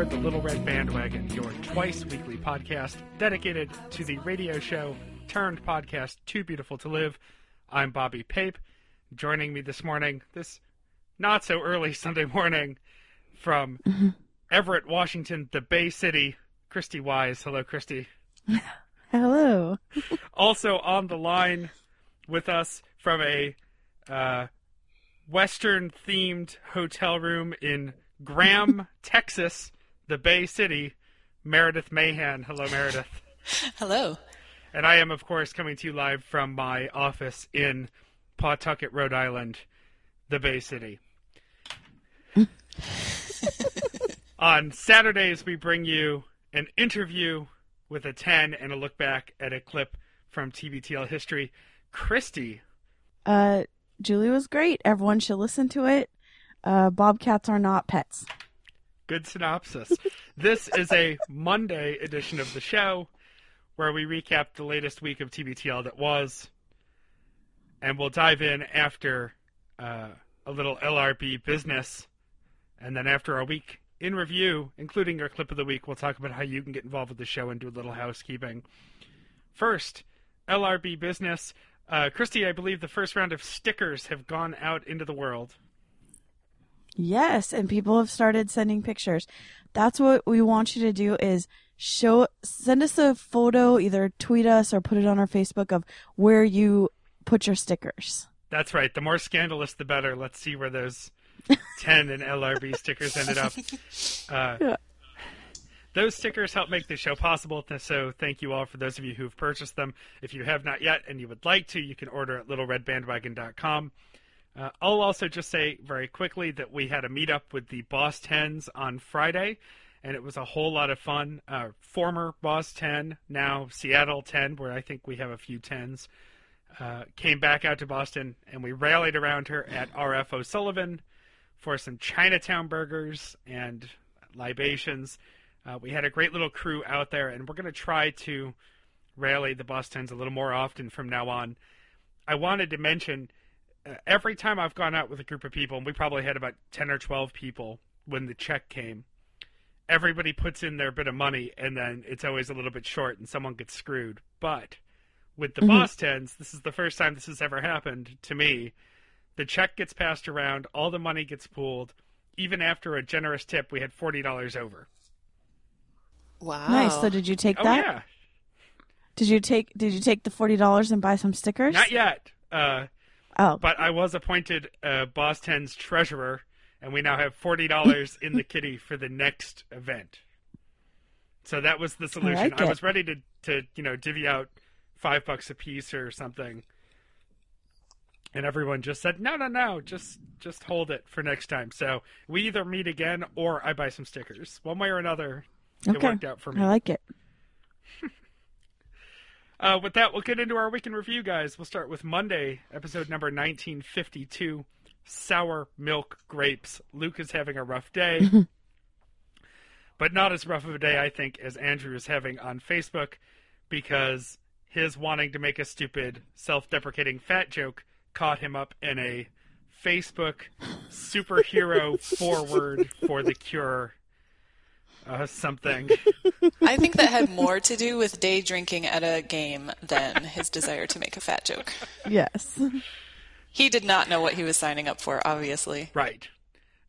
Aboard the Little Red Bandwagon, your twice weekly podcast dedicated to the radio show turned podcast Too Beautiful to Live. I'm Bobby Pape. Joining me this morning, this not so early Sunday morning, from Everett, Washington, the Bay City, Christy Wise. Hello, Christy. Hello. Also on the line with us from a uh, Western themed hotel room in Graham, Texas, the Bay City, Meredith Mahan. Hello, Meredith. Hello. And I am, of course, coming to you live from my office in Pawtucket, Rhode Island, the Bay City. On Saturdays, we bring you an interview with a 10 and a look back at a clip from TBTL history. Christy, Uh, Julie was great. Everyone should listen to it. Uh, bobcats are not pets. Good synopsis. this is a Monday edition of the show where we recap the latest week of TBTL that was, and we'll dive in after uh, a little LRB business, and then after our week in review, including our clip of the week, we'll talk about how you can get involved with the show and do a little housekeeping. First, LRB business. Uh, Christy, I believe the first round of stickers have gone out into the world. Yes, and people have started sending pictures. That's what we want you to do is show send us a photo, either tweet us or put it on our Facebook of where you put your stickers. That's right. The more scandalous, the better. Let's see where those 10 and LRB stickers ended up. Uh, Yeah. Those stickers help make the show possible, so thank you all for those of you who've purchased them. If you have not yet and you would like to, you can order at littleredbandwagon.com. Uh, I'll also just say very quickly that we had a meetup with the Boss 10s on Friday, and it was a whole lot of fun. Uh, former Boss 10, now Seattle 10, where I think we have a few 10s, uh, came back out to Boston, and we rallied around her at RF O'Sullivan for some Chinatown burgers and libations. Uh, we had a great little crew out there, and we're going to try to rally the Boss 10s a little more often from now on. I wanted to mention every time I've gone out with a group of people, and we probably had about 10 or 12 people when the check came, everybody puts in their bit of money, and then it's always a little bit short, and someone gets screwed. But with the Mhm. Boss 10s, this is the first time this has ever happened to me. The check gets passed around, all the money gets pooled. Even after a generous tip, we had $40 over. Wow. Nice. So did you take Oh, that? yeah. Did you take did you take the forty dollars and buy some stickers? Not yet. Uh, Oh. but I was appointed uh, Boss 10's treasurer, and we now have forty dollars in the kitty for the next event. So that was the solution. like I was ready to, to you know divvy out five bucks a piece or something, and everyone just said no, no, no, just just hold it for next time. So we either meet again or I buy some stickers. One way or another, it worked out for me. I like it. Uh, with that, we'll get into our week in review, guys. We'll start with Monday, episode number 1952 Sour Milk Grapes. Luke is having a rough day, but not as rough of a day, I think, as Andrew is having on Facebook because his wanting to make a stupid, self deprecating fat joke caught him up in a Facebook superhero forward for the cure. Uh, something. I think that had more to do with day drinking at a game than his desire to make a fat joke. Yes. He did not know what he was signing up for, obviously. Right.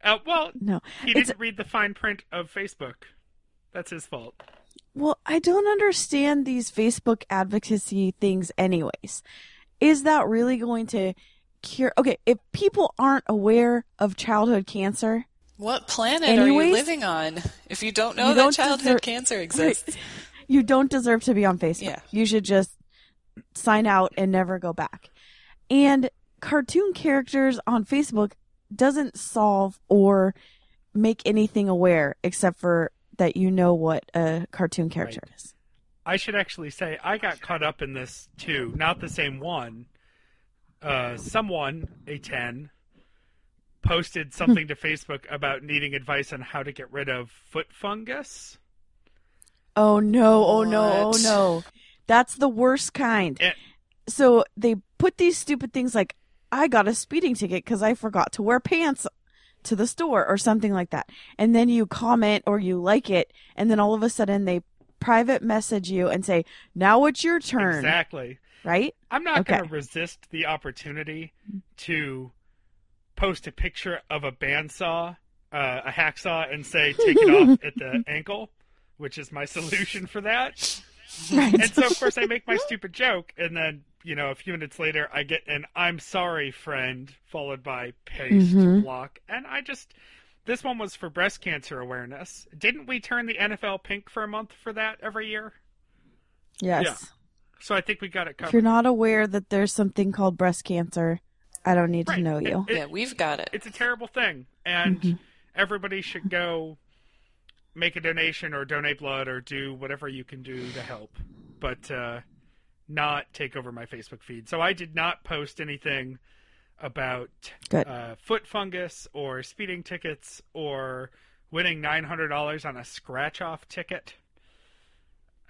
Uh, well, No. He It's didn't read the fine print of Facebook. That's his fault. Well, I don't understand these Facebook advocacy things, anyways. Is that really going to cure? Okay, if people aren't aware of childhood cancer, What planet are you living on if you don't know you that don't childhood deserve- cancer exists? you don't deserve to be on Facebook. Yeah. You should just sign out and never go back. And cartoon characters on Facebook doesn't solve or make anything aware except for that you know what a cartoon character Right. is. I should actually say I got caught up in this too. Not the same one. Uh, someone, a 10, posted something to Facebook about needing advice on how to get rid of foot fungus. Oh no, oh no, oh no. That's the worst kind. Eh. So they put these stupid things like, I got a speeding ticket because I forgot to wear pants to the store or something like that. And then you comment or you like it. And then all of a sudden they private message you and say, now it's your turn. Exactly. Right? I'm not Okay. going to resist the opportunity to post a picture of a bandsaw, uh, a hacksaw, and say, take it off at the ankle, which is my solution for that. Right. And so, of course, I make my stupid joke, and then, you know, a few minutes later, I get an I'm sorry, friend, followed by paste Mhm. block. And I just. This one was for breast cancer awareness. Didn't we turn the NFL pink for a month for that every year? yes. Yeah. So I think we got it covered. If you're not aware that there's something called breast cancer, I don't need Right. to know you. It- Yeah, we've got it. it's a terrible thing and Mhm. everybody should go make a donation or donate blood or do whatever you can do to help but uh, not take over my facebook feed so i did not post anything about uh, foot fungus or speeding tickets or winning $900 on a scratch off ticket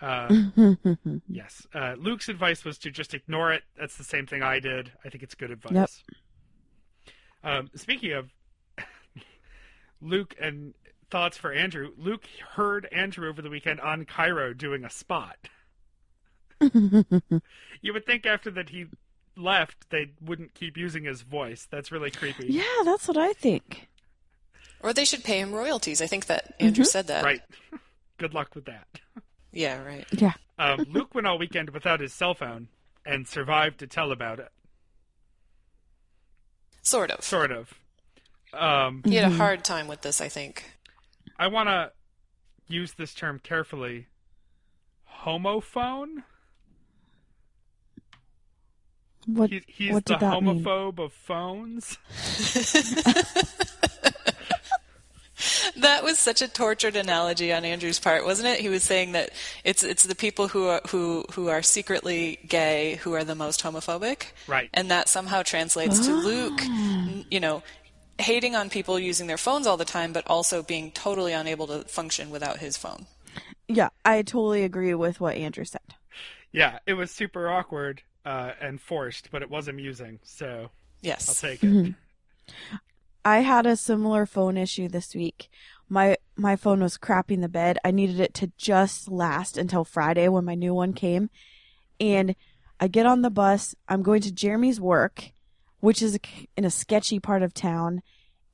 uh, yes uh, luke's advice was to just ignore it that's the same thing i did i think it's good advice Yep. um, speaking of Luke and thoughts for Andrew, Luke heard Andrew over the weekend on KIRO doing a spot. You would think after that he left, they wouldn't keep using his voice. That's really creepy. yeah, that's what I think. Or they should pay him royalties. I think that Andrew said that. Right. Good luck with that. Yeah, right. Yeah. Um, Luke went all weekend without his cell phone and survived to tell about it. Sort of. Sort of. Um, He had Mm-hmm. a hard time with this, I think. I want to use this term carefully. Homophone? What He, he's what the did that mean? homophobe of phones. That was such a tortured analogy on Andrew's part, wasn't it? He was saying that it's it's the people who are who who are secretly gay who are the most homophobic, Right. and that somehow translates to Ah. Luke, you know, hating on people using their phones all the time, but also being totally unable to function without his phone. Yeah, I totally agree with what Andrew said. Yeah, it was super awkward uh, and forced, but it was amusing, so yes, I'll take it. Mm-hmm. I had a similar phone issue this week. My my phone was crapping the bed. I needed it to just last until Friday when my new one came. And I get on the bus. I'm going to Jeremy's work, which is in a sketchy part of town,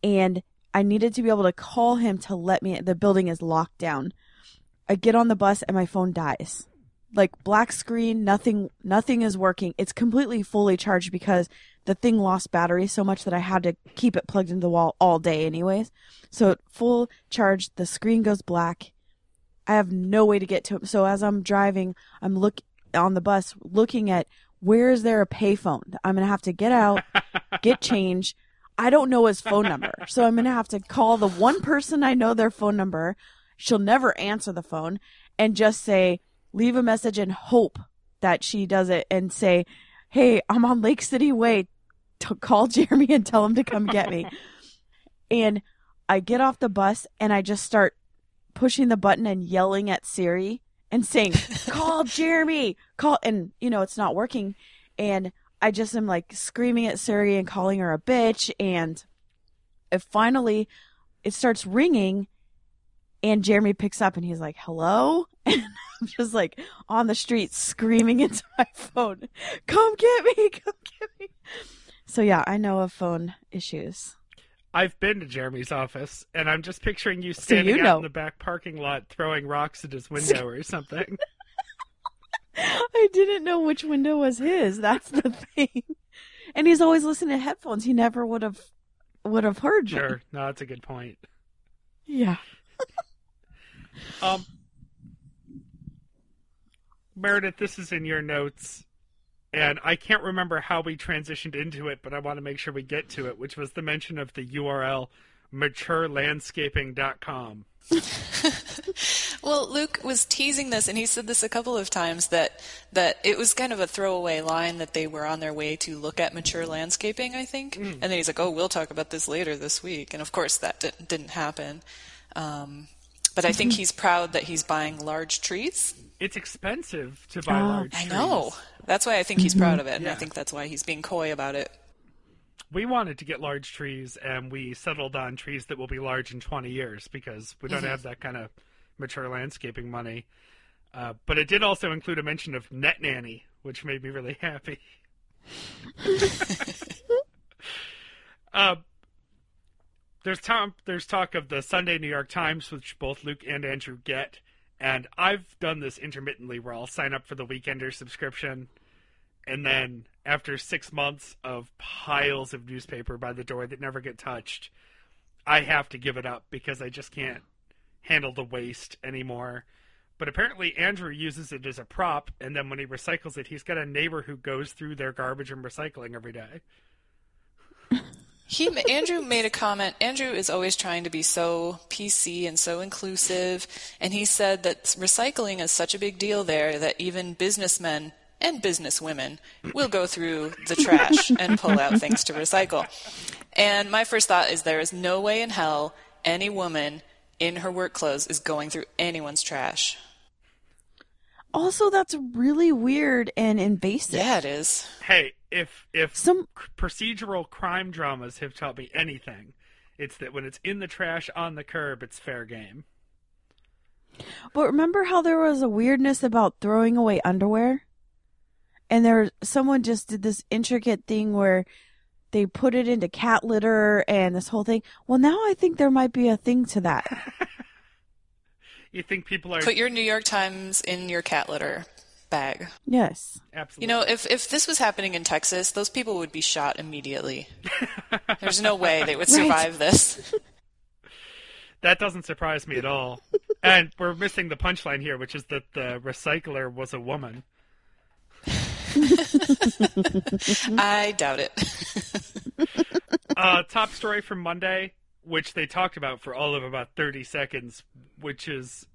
and I needed to be able to call him to let me the building is locked down. I get on the bus and my phone dies. Like black screen, nothing nothing is working. It's completely fully charged because the thing lost battery so much that I had to keep it plugged into the wall all day anyways. So full charge, the screen goes black. I have no way to get to it. So as I'm driving, I'm look on the bus looking at where is there a payphone? I'm going to have to get out, get change. I don't know his phone number. So I'm going to have to call the one person I know their phone number. She'll never answer the phone and just say, leave a message and hope that she does it and say, Hey, I'm on Lake City Way. To call Jeremy and tell him to come get me. and I get off the bus and I just start pushing the button and yelling at Siri and saying, call Jeremy, call. And, you know, it's not working. And I just am like screaming at Siri and calling her a bitch. And it finally, it starts ringing and Jeremy picks up and he's like, hello? And I'm just like on the street screaming into my phone, come get me, come get me. So yeah, I know of phone issues. I've been to Jeremy's office, and I'm just picturing you standing you out know. in the back parking lot throwing rocks at his window or something. I didn't know which window was his. That's the thing. And he's always listening to headphones. He never would have would have heard me. sure, no, that's a good point. Yeah. Um, Meredith, this is in your notes, and I can't remember how we transitioned into it, but I want to make sure we get to it, which was the mention of the URL maturelandscaping.com. Well, Luke was teasing this, and he said this a couple of times that that it was kind of a throwaway line that they were on their way to look at mature landscaping. I think, and then he's like, "Oh, we'll talk about this later this week," and of course that didn't, didn't happen. Um, but I think he's proud that he's buying large trees. It's expensive to buy Oh. large trees. I know. That's why I think he's proud of it, and I think that's why he's being coy about it. we wanted to get large trees, and we settled on trees that will be large in 20 years because we don't have that kind of mature landscaping money. Uh, but it did also include a mention of Net Nanny, which made me really happy. uh, there's Tom. There's talk of the Sunday New York Times, which both Luke and Andrew get, and I've done this intermittently, where I'll sign up for the Weekender subscription, and then after six months of piles of newspaper by the door that never get touched, I have to give it up because I just can't handle the waste anymore. But apparently, Andrew uses it as a prop, and then when he recycles it, he's got a neighbor who goes through their garbage and recycling every day. He Andrew made a comment. Andrew is always trying to be so PC and so inclusive, and he said that recycling is such a big deal there that even businessmen and businesswomen will go through the trash and pull out things to recycle. And my first thought is there is no way in hell any woman in her work clothes is going through anyone's trash. Also, that's really weird and invasive. Yeah, it is. Hey, if if Some procedural crime dramas have taught me anything, it's that when it's in the trash on the curb, it's fair game. But remember how there was a weirdness about throwing away underwear? And there someone just did this intricate thing where they put it into cat litter and this whole thing. Well, now I think there might be a thing to that. You think people are Put your New York Times in your cat litter bag. Yes. absolutely? You know, if if this was happening in Texas, those people would be shot immediately. There's no way they would Right. survive this. that doesn't surprise me at all. and we're missing the punchline here, which is that the recycler was a woman. I doubt it. uh, top story from Monday, which they talked about for all of about 30 seconds, which is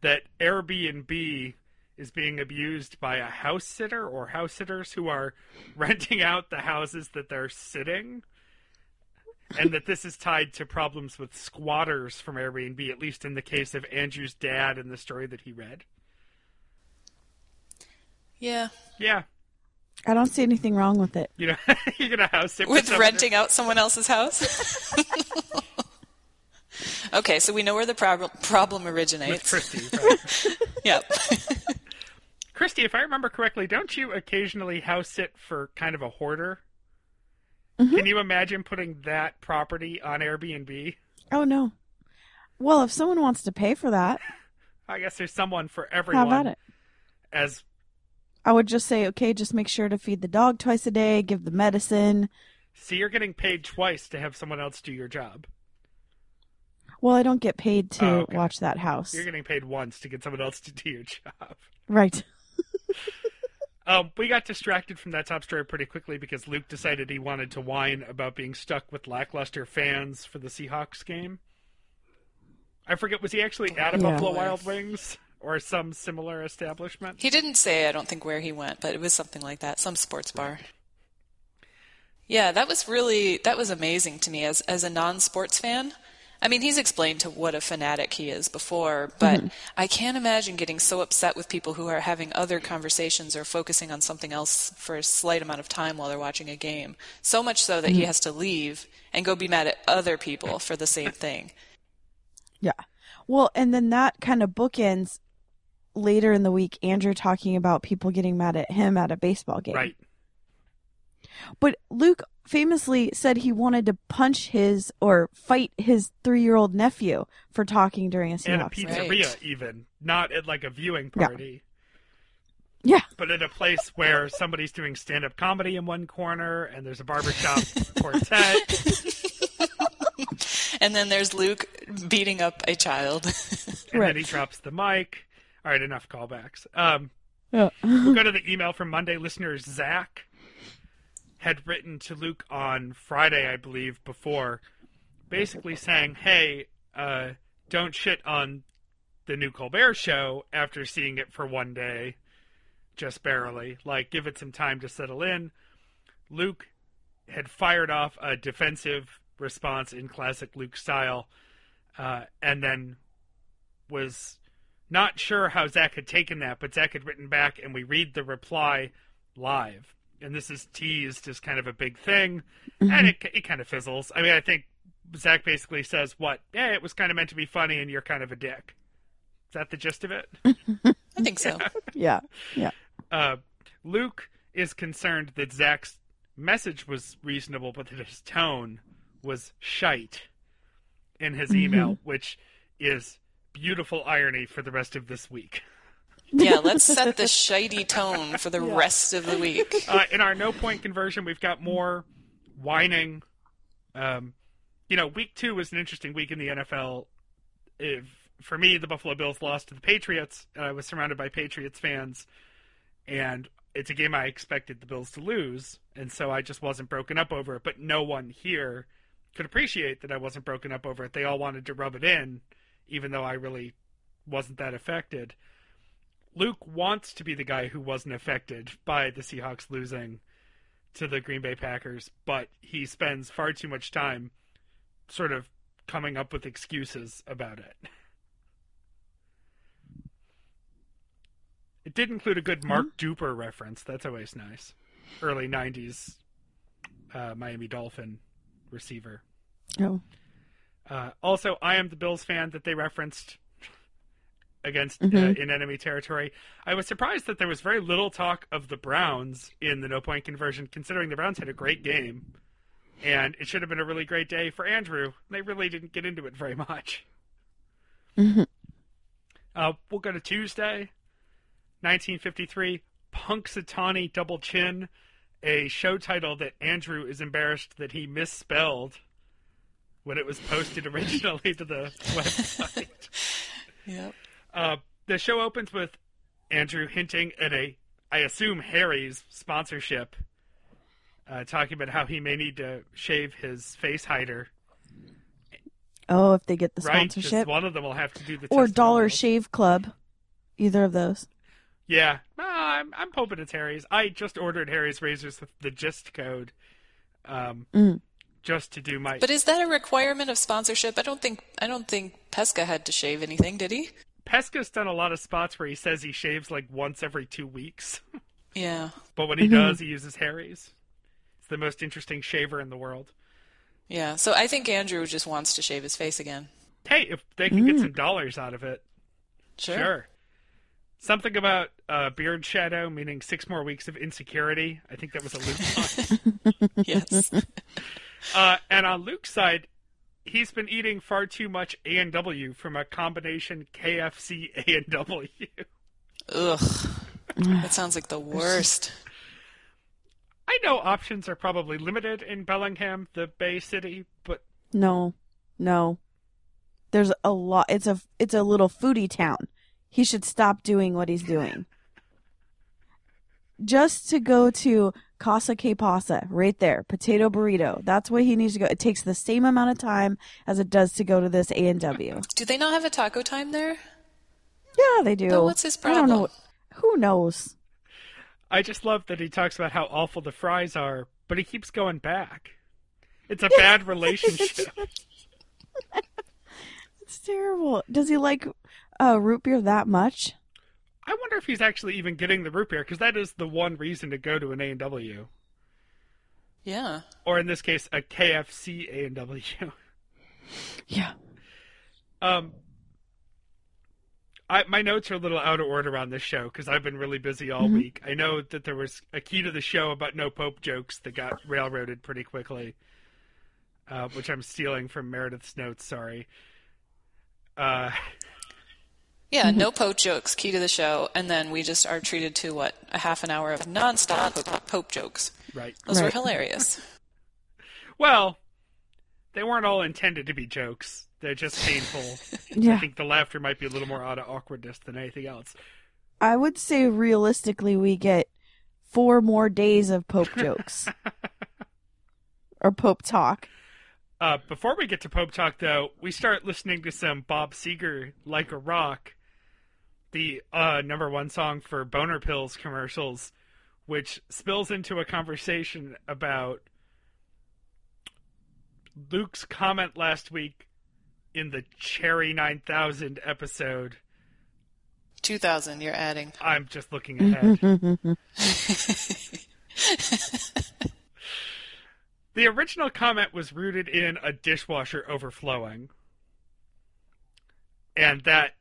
that Airbnb is being abused by a house sitter or house sitters who are renting out the houses that they're sitting. And that this is tied to problems with squatters from Airbnb, at least in the case of Andrew's dad and the story that he read. Yeah. Yeah, I don't see anything wrong with it. you know, you're gonna house sit With renting out someone else's house? okay, so we know where the prob- problem with originates. Christy. Right? Yep. Christy, if I remember correctly, don't you occasionally house sit for kind of a hoarder? Mm-hmm. Can you imagine putting that property on Airbnb? Oh no. Well, if someone wants to pay for that, I guess there's someone for everyone. how everyone. about it? As I would just say, okay, just make sure to feed the dog twice a day, give the medicine. see, you're getting paid twice to have someone else do your job. Well, I don't get paid to Oh, okay. watch that house. You're getting paid once to get someone else to do your job. Right. Um, we got distracted from that top story pretty quickly because Luke decided he wanted to whine about being stuck with lackluster fans for the Seahawks game. I forget, was he actually at a Yeah. Buffalo Wild Wings or some similar establishment? He didn't say, I don't think, where he went, but it was something like that, some sports bar. Yeah, that was really that was amazing to me as as a non-sports fan. I mean, he's explained to what a fanatic he is before, but mm-hmm. I can't imagine getting so upset with people who are having other conversations or focusing on something else for a slight amount of time while they're watching a game. So much so that he mm-hmm. has to leave and go be mad at other people for the same thing. Yeah. Well, and then that kind of bookends later in the week, Andrew talking about people getting mad at him at a baseball game. Right. But Luke famously said he wanted to punch his or fight his three year old nephew for talking during a At a Seahawks game. pizzeria, Right. even. Not at like a viewing Yeah. party. Yeah. But at a place where somebody's doing stand up comedy in one corner and there's a barbershop quartet. And then there's Luke beating up a child. and Right. then he drops the mic. All right, enough callbacks. Um, Yeah. we'll go to the email from Monday listener Zach had written to Luke on Friday, I believe, before, basically saying, "Hey, uh, don't shit on the new Colbert Show after seeing it for one day, just barely. Like, give it some time to settle in." Luke had fired off a defensive response in classic Luke style, uh, and then was not sure how Zach had taken that, but Zach had written back, and we read the reply live. And this is teased as kind of a big thing, Mm-hmm. and it it kind of fizzles. I mean, I think Zach basically says, "What? Yeah, it was kind of meant to be funny, and you're kind of a dick." Is that the gist of it? I think so. Yeah. Yeah. uh, Luke is concerned that Zach's message was reasonable, but that his tone was shite in his email, which is beautiful irony for the rest of this week. Yeah, let's set the shitey tone for the rest of the week. Uh, in our no point conversion, we've got more whining. Um, you know, week two was an interesting week in the NFL. If, for me, the Buffalo Bills lost to the Patriots, and I was surrounded by Patriots fans, and it's a game I expected the Bills to lose, and so I just wasn't broken up over it. But no one here could appreciate that I wasn't broken up over it. They all wanted to rub it in, even though I really wasn't that affected. Luke wants to be the guy who wasn't affected by the Seahawks losing to the Green Bay Packers, but he spends far too much time sort of coming up with excuses about it. It did include a good Mark Duper reference. That's always nice. Early 90s uh, Miami Dolphin receiver. Oh. Uh, also, I am the Bills fan that they referenced against Mhm. uh, in enemy territory. I was surprised that there was very little talk of the Browns in the no point conversion, considering the Browns had a great game, and it should have been a really great day for Andrew. They really didn't get into it very much. Mhm. Uh, we'll go to Tuesday, 1953. Punxsutawney Double Chin, a show title that Andrew is embarrassed that he misspelled when it was posted originally to the website. Yep. Uh, the show opens with Andrew hinting at a, I assume, Harry's sponsorship, uh, talking about how he may need to shave his face hider, Oh, if they get the right? 'Cause sponsorship. one of them will have to do the Or Dollar testimonial. Shave Club. Either of those. Yeah, Uh, I'm, I'm hoping it's Harry's. I just ordered Harry's razors with the gist code, um, Mm. just to do my. But is that a requirement of sponsorship? I don't think I don't think Pesca had to shave anything, did he? Pesca's done a lot of spots where he says he shaves like once every two weeks, Yeah. but when he Mhm. does, he uses Harry's. It's the most interesting shaver in the world. Yeah. So I think Andrew just wants to shave his face again. Hey, if they can get Mm. some dollars out of it, Sure. sure. Something about uh, beard shadow, meaning six more weeks of insecurity. I think that was a Luke line. yes. uh, and on Luke's side, he's been eating far too much A and W from a combination KFC A and W. Ugh. That sounds like the worst. I know options are probably limited in Bellingham, the Bay City, but No. No. There's a lot it's a it's a little foodie town. He should stop doing what he's doing. Just to go to Casa Que Pasa, right there, potato burrito. That's where he needs to go. It takes the same amount of time as it does to go to this A and W. Do they not have a taco time there? Yeah, they do. But what's his I don't know. problem? Who knows? I just love that he talks about how awful the fries are, but he keeps going back. It's a bad relationship. It's terrible. Does he like uh, root beer that much? I wonder if he's actually even getting the root beer because that is the one reason to go to an A and W, Yeah. or in this case, a KFC A and W. Yeah. Um, I, my notes are a little out of order on this show because I've been really busy all week. I know that there was a key to the show about no Pope jokes that got railroaded pretty quickly, uh, which I'm stealing from Meredith's notes. Sorry. Uh, Yeah, no Pope jokes, key to the show, and then we just are treated to what a half an hour of nonstop Pope, Pope jokes. right. Those were hilarious. Well, they weren't all intended to be jokes. They're just painful. yeah. I think the laughter might be a little more out of awkwardness than anything else. I would say realistically we get four more days of Pope jokes. or Pope talk. Uh, before we get to Pope Talk, though, we start listening to some Bob Seger, Like a Rock, the uh, number one song for Boner Pills commercials, which spills into a conversation about Luke's comment last week in the Cherry 9000 episode. 2000, you're adding. I'm just looking ahead. the original comment was rooted in a dishwasher overflowing, and that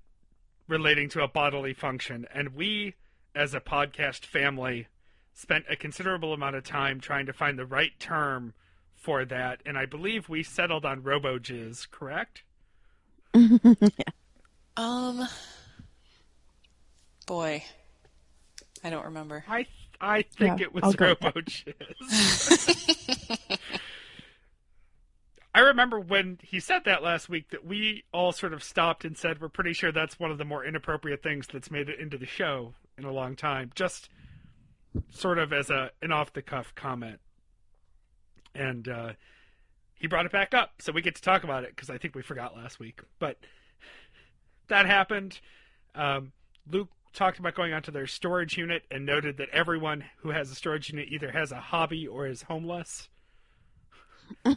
relating to a bodily function. And we, as a podcast family, spent a considerable amount of time trying to find the right term for that, and I believe we settled on RoboJizz, correct? yeah. Um, boy, I don't remember. I I think Yeah, it was I'll go with that. RoboJizz. I remember when he said that last week that we all sort of stopped and said we're pretty sure that's one of the more inappropriate things that's made it into the show in a long time. Just sort of as a an off the cuff comment. And uh, he brought it back up, so we get to talk about it because I think we forgot last week. But that happened. Um, Luke talked about going onto their storage unit and noted that everyone who has a storage unit either has a hobby or is homeless.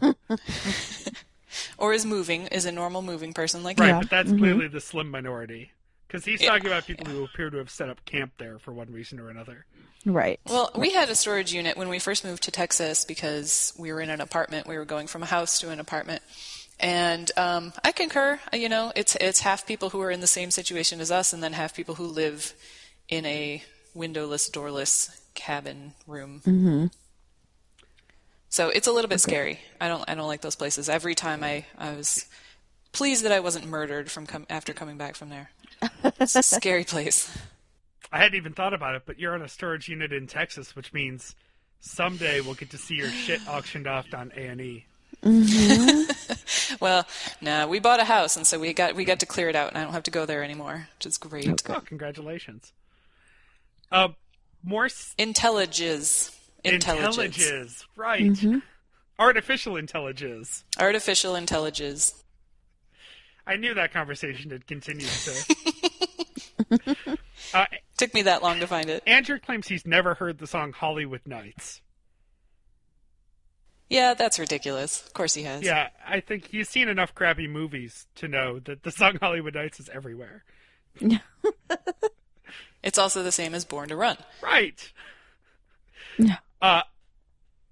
Or is moving, is a normal moving person like that. Right, Yeah. but that's Mhm. clearly the slim minority. Because he's Yeah. talking about people who appear to have set up camp there for one reason or another. Right. Well, we had a storage unit when we first moved to Texas because we were in an apartment. We were going from a house to an apartment. And um, I concur. You know, it's it's half people who are in the same situation as us, and then half people who live in a windowless, doorless cabin room. Mm-hmm. So it's a little bit scary. I don't I don't like those places. Every time I I was pleased that I wasn't murdered from com- after coming back from there. It's a scary place. I hadn't even thought about it, but you're on a storage unit in Texas, which means someday we'll get to see your shit auctioned off on A and E. Well, no, we bought a house, and so we got we got to clear it out, and I don't have to go there anymore, which is great. Oh, congratulations! Uh, more s- Intelligence, intelligence, intelligence, right? Artificial intelligence. artificial intelligence. I knew that conversation had continued. To... uh, Took me that long to find it. Andrew claims he's never heard the song Hollywood Nights. Yeah, that's ridiculous. Of course he has. Yeah, I think he's seen enough crappy movies to know that the song Hollywood Nights is everywhere. It's also the same as Born to Run. Right. Yeah. Uh,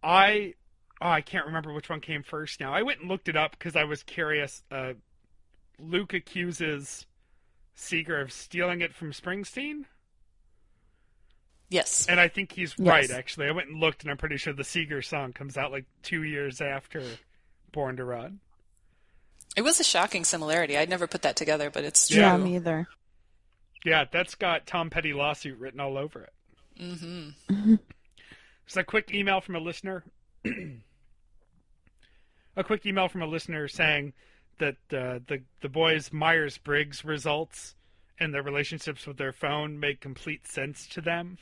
I oh, I can't remember which one came first now. I went and looked it up because I was curious. Uh, Luke accuses Seger of stealing it from Springsteen, Yes. and I think he's Yes. right. Actually, I went and looked, and I'm pretty sure the Seger song comes out like two years after Born to Run. It was a shocking similarity. I'd never put that together, but it's true. Yeah, me either. Yeah, that's got Tom Petty lawsuit written all over it. hmm Just a quick email from a listener. a quick email from a listener saying that uh, the the boys Myers Briggs results and their relationships with their phone make complete sense to them.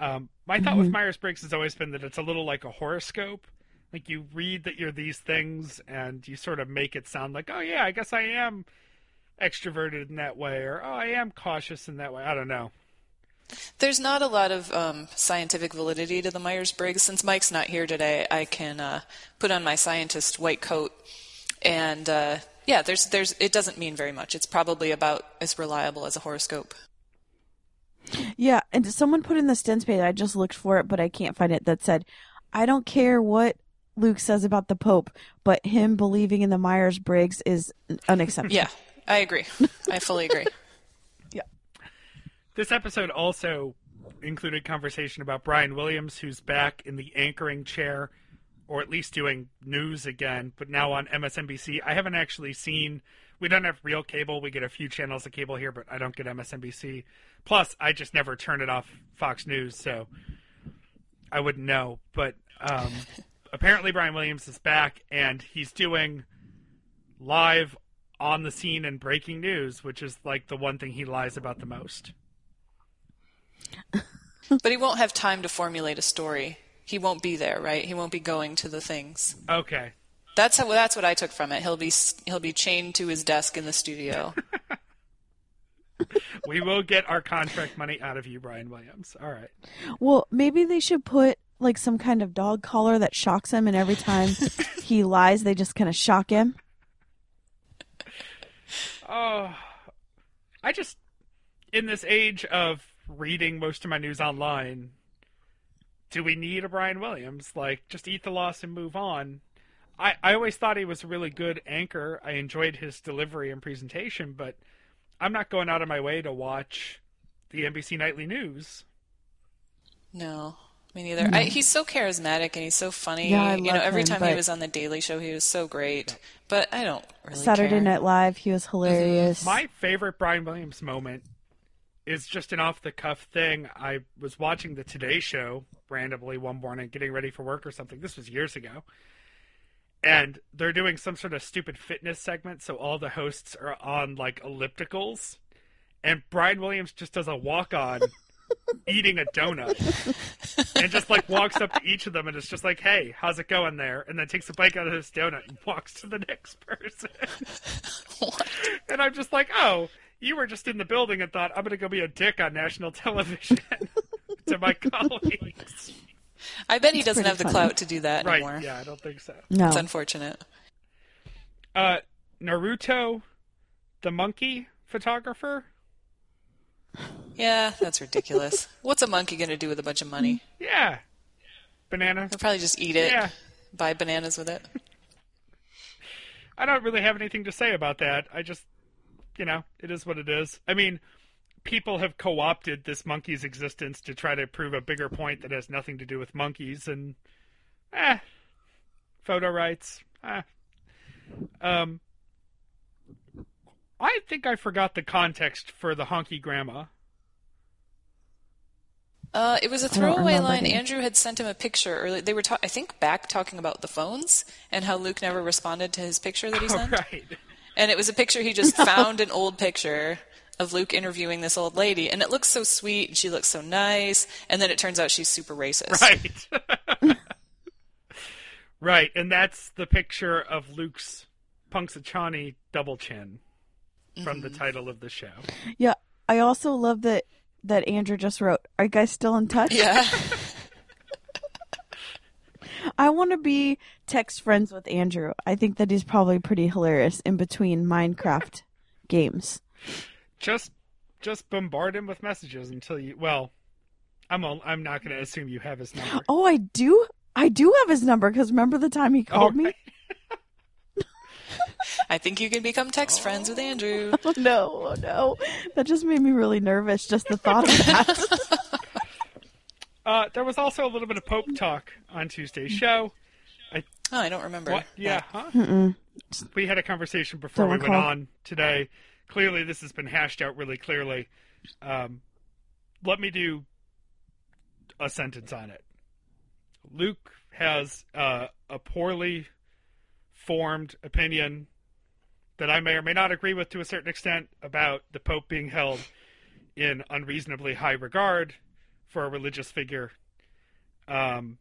Um, my thought with Myers Briggs has always been that it's a little like a horoscope. Like you read that you're these things, and you sort of make it sound like, oh yeah, I guess I am extroverted in that way, or oh, I am cautious in that way. I don't know. There's not a lot of um, scientific validity to the Myers Briggs. Since Mike's not here today, I can uh, put on my scientist white coat, and uh, yeah, there's there's it doesn't mean very much. It's probably about as reliable as a horoscope. Yeah, and someone put in the stents page. I just looked for it, but I can't find it. That said, I don't care what Luke says about the Pope, but him believing in the Myers Briggs is unacceptable. Yeah, I agree. I fully agree. This episode also included conversation about Brian Williams, who's back in the anchoring chair, or at least doing news again, but now on MSNBC. I haven't actually seen. We don't have real cable. We get a few channels of cable here, but I don't get MSNBC. Plus, I just never turn it off Fox News, so I wouldn't know. But um, apparently, Brian Williams is back, and he's doing live on the scene and breaking news, which is like the one thing he lies about the most. But he won't have time to formulate a story. He won't be there, right? He won't be going to the things. Okay. That's how, that's what I took from it. He'll be he'll be chained to his desk in the studio. We will get our contract money out of you, Brian Williams. All right. Well, maybe they should put like some kind of dog collar that shocks him, and every time he lies, they just kind of shock him. Oh, I just, in this age of reading most of my news online, do we need a Brian Williams? Like, just eat the loss and move on. I, I always thought he was a really good anchor. I enjoyed his delivery and presentation, but I'm not going out of my way to watch the NBC Nightly News. No, me neither. I, he's so charismatic and he's so funny. Yeah, I you know, every him, time he was on the Daily Show, he was so great. But I don't really Saturday care. Night Live, he was mm-hmm. hilarious. My favorite Brian Williams moment is just an off the cuff thing. I was watching the Today Show randomly one morning, getting ready for work or something. This was years ago. And they're doing some sort of stupid fitness segment, so all the hosts are on like ellipticals. And Brian Williams just does a walk on eating a donut. and just like walks up to each of them and is just like, Hey, how's it going there? And then takes a bite out of his donut and walks to the next person. And I'm just like, oh, you were just in the building and thought, I'm going to go be a dick on national television to my colleagues. I bet he doesn't pretty have the clout to do that Right. anymore. Yeah, I don't think so. no. It's unfortunate. Uh, Naruto, the monkey photographer. Yeah, that's ridiculous. What's a monkey going to do with a bunch of money? Yeah. Banana. He'll probably just eat it, Yeah. buy bananas with it. I don't really have anything to say about that. I just, you know, it is what it is. I mean, people have co opted this monkey's existence to try to prove a bigger point that has nothing to do with monkeys, and, eh, photo rights, eh. Um, I think I forgot the context for the honky grandma. Uh, it was a throwaway line. it. Andrew had sent him a picture early. They were, ta- I think, back talking about the phones and how Luke never responded to his picture that he All sent. right. And it was a picture he just found an old picture of Luke interviewing this old lady, and it looks so sweet and she looks so nice. And then it turns out she's super racist. Right. right, and that's the picture of Luke's Punxsutawney double chin from the mm-hmm. title of the show. Yeah, I also love that that Andrew just wrote. Are you guys still in touch? Yeah. I want to be text friends with Andrew. I think that he's probably pretty hilarious in between Minecraft games. Just just bombard him with messages until you well, I'm al- I'm not going to assume you have his number. Oh, I do. I do have his number because remember the time he called Oh, me? I think you can become text friends with Andrew. Oh no, oh no. That just made me really nervous, just the thought of that. Uh, there was also a little bit of Pope talk on Tuesday's show. Oh, I don't remember. What? Yeah, huh? We had a conversation before Don't we went on today. Clearly, this has been hashed out really clearly. Um, let me do a sentence on it. Luke has uh, a poorly formed opinion that I may or may not agree with to a certain extent about the Pope being held in unreasonably high regard for a religious figure. Um,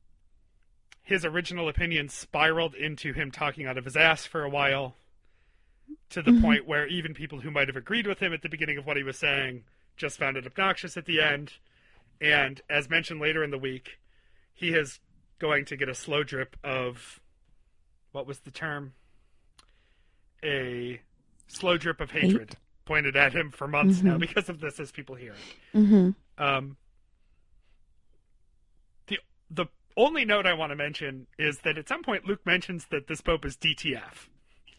his original opinion spiraled into him talking out of his ass for a while to the point where even people who might have agreed with him at the beginning of what he was saying just found it obnoxious at the end. And as mentioned later in the week, he is going to get a slow drip of what was the term? A slow drip of hatred pointed at him for months now because of this, as people hear it. hmm Um, the the only note I want to mention is that at some point Luke mentions that this pope is DTF.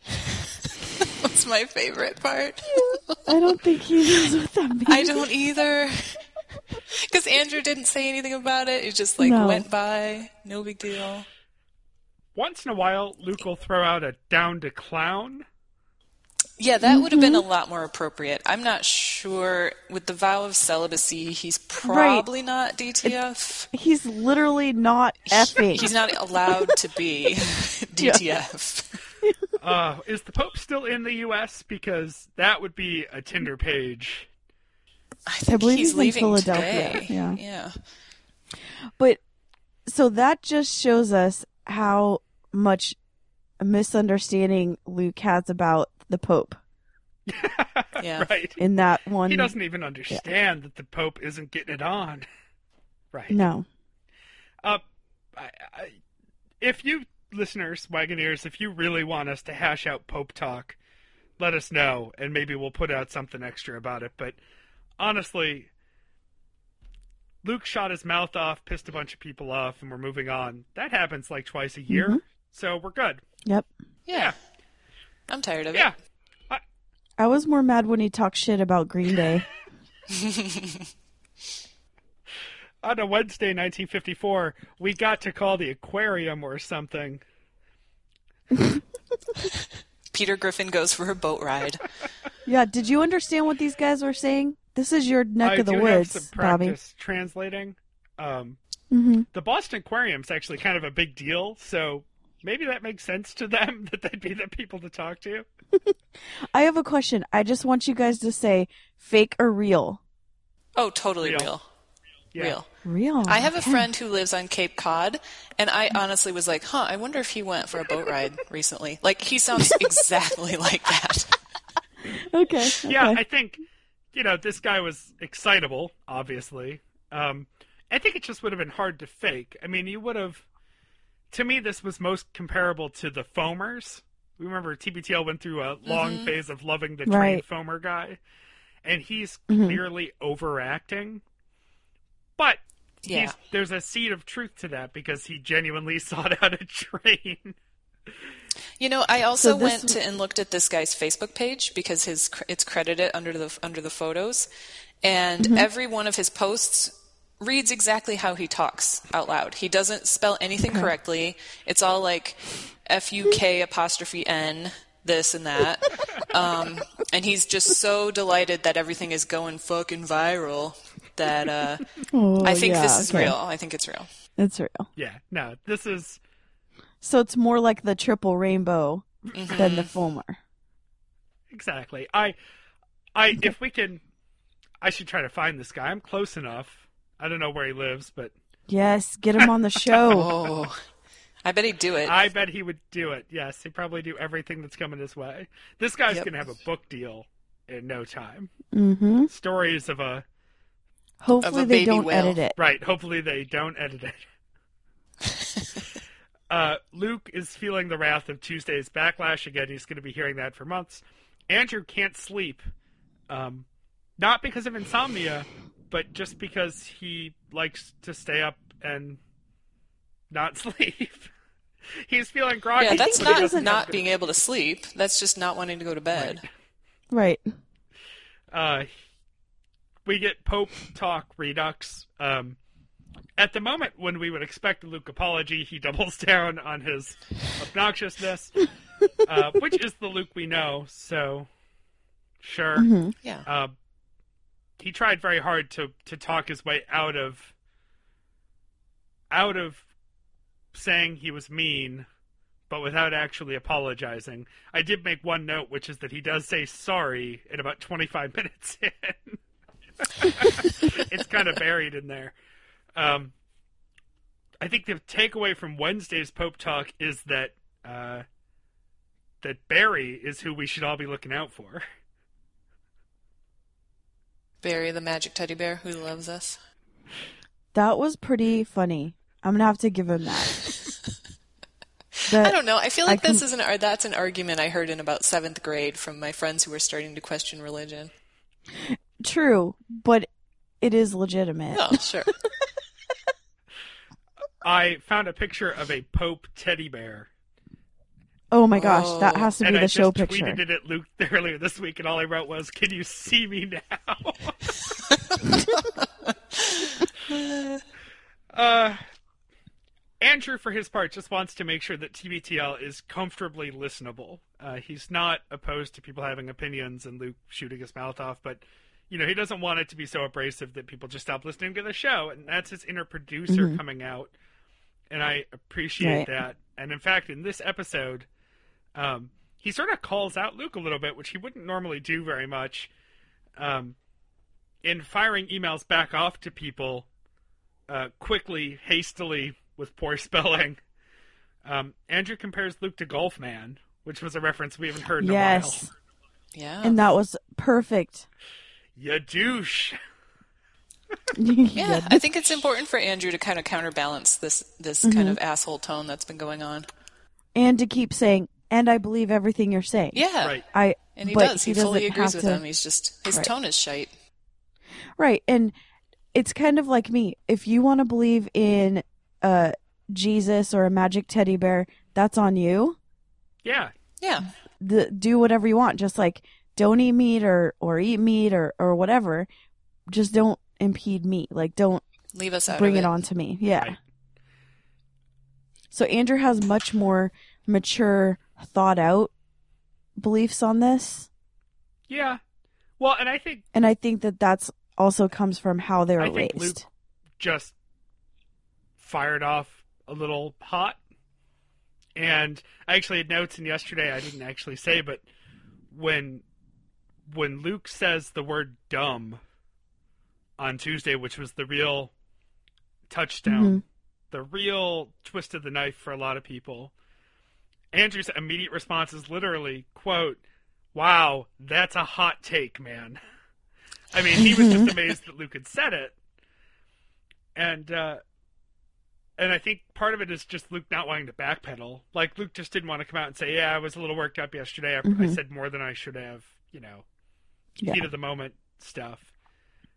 That's my favorite part. I don't think he knows what that means. I don't either. Because Andrew didn't say anything about it. It just like No. went by. No big deal. Once in a while, Luke will throw out a down to clown. Yeah, that would have been a Mm-hmm. lot more appropriate. I'm not sure with the vow of celibacy, he's probably not DTF. He's literally not effing. He's not allowed to be DTF. Uh, is the pope still in the U.S.? Because that would be a Tinder page. I think believe he's he's in leaving Philadelphia, today. yeah. yeah. But so that just shows us how much misunderstanding Luke has about the Pope Yeah. Right. in that one. He doesn't even understand that the pope isn't getting it on. Right. No. Uh, I, I, if you listeners, Wagoneers, if you really want us to hash out Pope talk, let us know, and maybe we'll put out something extra about it. But honestly, Luke shot his mouth off, pissed a bunch of people off, and we're moving on. That happens like twice a year, Mhm. so we're good. Yep. Yeah. I'm tired of it. Yeah. I was more mad when he talked shit about Green Day. On a Wednesday, 1954, we got to call the aquarium or something. Peter Griffin goes for a boat ride. yeah, did you understand what these guys were saying? This is your neck I of the do woods, have some Bobby. practice translating. Um, hmm the Boston Aquarium's actually kind of a big deal, so maybe that makes sense to them that they'd be the people to talk to. I have a question. I just want you guys to say fake or real. Oh, totally Real. real. Yeah. Real. Real. I have a okay. friend who lives on Cape Cod, and I honestly was like, huh, I wonder if he went for a boat ride recently. Like, he sounds exactly like that. Okay. Yeah, okay. I think you know this guy was excitable. Obviously, um, I think it just would have been hard to fake. I mean, you would have. To me, this was most comparable to the foamers. We remember TBTL went through a long Mhm. phase of loving the Right. trained foamer guy, and he's Mhm. clearly overacting. But Yeah. he's, there's a seed of truth to that because he genuinely sought out a train. You know, I also So this went to and looked at this guy's Facebook page because his it's credited under the under the photos, and Mm-hmm. every one of his posts reads exactly how he talks out loud. He doesn't spell anything correctly. It's all like F U K apostrophe N this and that. Um, and he's just so delighted that everything is going fucking viral that uh, Oh, I think yeah, this is okay. real. I think it's real. It's real. Yeah, no, this is So it's more like the triple rainbow Mm-hmm. than the foamer. Exactly. I, I, if we can, I should try to find this guy. I'm close enough. I don't know where he lives, but Yes, get him on the show. Oh, I bet he'd do it. I bet he would do it. Yes, he'd probably do everything that's coming his way. This guy's Yep. gonna have a book deal in no time. hmm Stories of a Hopefully they baby don't whale. edit it. right. Hopefully they don't edit it. uh, Luke is feeling the wrath of Tuesday's backlash again. He's going to be hearing that for months. Andrew can't sleep, um, not because of insomnia, but just because he likes to stay up and not sleep. He's feeling groggy. yeah, that's not doesn't being able to sleep. That's just not wanting to go to bed. Right. uh, we get Pope talk redux. Um, at the moment when we would expect a Luke apology, he doubles down on his obnoxiousness, uh, which is the Luke we know. So, sure. hmm Yeah. Uh, he tried very hard to to talk his way out of out of saying he was mean, but without actually apologizing. I did make one note, which is that he does say sorry in about 25 minutes in. it's kind of buried in there. Um, I think the takeaway from Wednesday's Pope Talk is that uh, that Barry is who we should all be looking out for. Barry the magic teddy bear who loves us. That was pretty funny. I'm gonna have to give him that. The- I don't know. I feel I like this com- is an uh, that's an argument I heard in about seventh grade from my friends who were starting to question religion. True, but it is legitimate. Oh, sure. I found a picture of a Pope teddy bear, Oh my gosh, that Oh. has to be and the I show just picture. tweeted it at Luke earlier this week, and all I wrote was, "Can you see me now?" uh, Andrew, for his part, just wants to make sure that TBTL is comfortably listenable. Uh, he's not opposed to people having opinions and Luke shooting his mouth off, but you know he doesn't want it to be so abrasive that people just stop listening to the show, and that's his inner producer Mhm. coming out, and I appreciate Right. that. And in fact, in this episode, um, he sort of calls out Luke a little bit, which he wouldn't normally do very much. Um, in firing emails back off to people uh, quickly, hastily, with poor spelling. Um, Andrew compares Luke to Golf Man, which was a reference we haven't heard in yes, a while. Yeah. and that was perfect. You douche. yeah, I think it's important for Andrew to kind of counterbalance this this Mm-hmm. kind of asshole tone that's been going on. and to keep saying, and I believe everything you're saying. Yeah. Right. I And he but does. He, doesn't fully agrees with to- him. He's just his Right. tone is shite. Right, and it's kind of like me. If you want to believe in uh Jesus or a magic teddy bear, that's on you. Yeah. Yeah. The, do whatever you want. Just like don't eat meat or or eat meat or or whatever. Just don't impede me. Like don't Leave us out. bring of it on to me. Yeah. Right. So Andrew has much more mature, thought out beliefs on this, Yeah. Well, and I think and I think that that's also comes from how they were I think raised. Luke just fired off a little hot. And I actually had notes in yesterday I didn't actually say, but when when Luke says the word dumb on Tuesday, which was the real touchdown, Mhm. the real twist of the knife for a lot of people, Andrew's immediate response is literally, quote, Wow, that's a hot take, man. I mean, he was just amazed that Luke had said it. And uh and I think part of it is just Luke not wanting to backpedal. Like Luke just didn't want to come out and say, "Yeah, I was a little worked up yesterday. I, I Mhm. said more than I should have." You know, Yeah. heat of the moment stuff.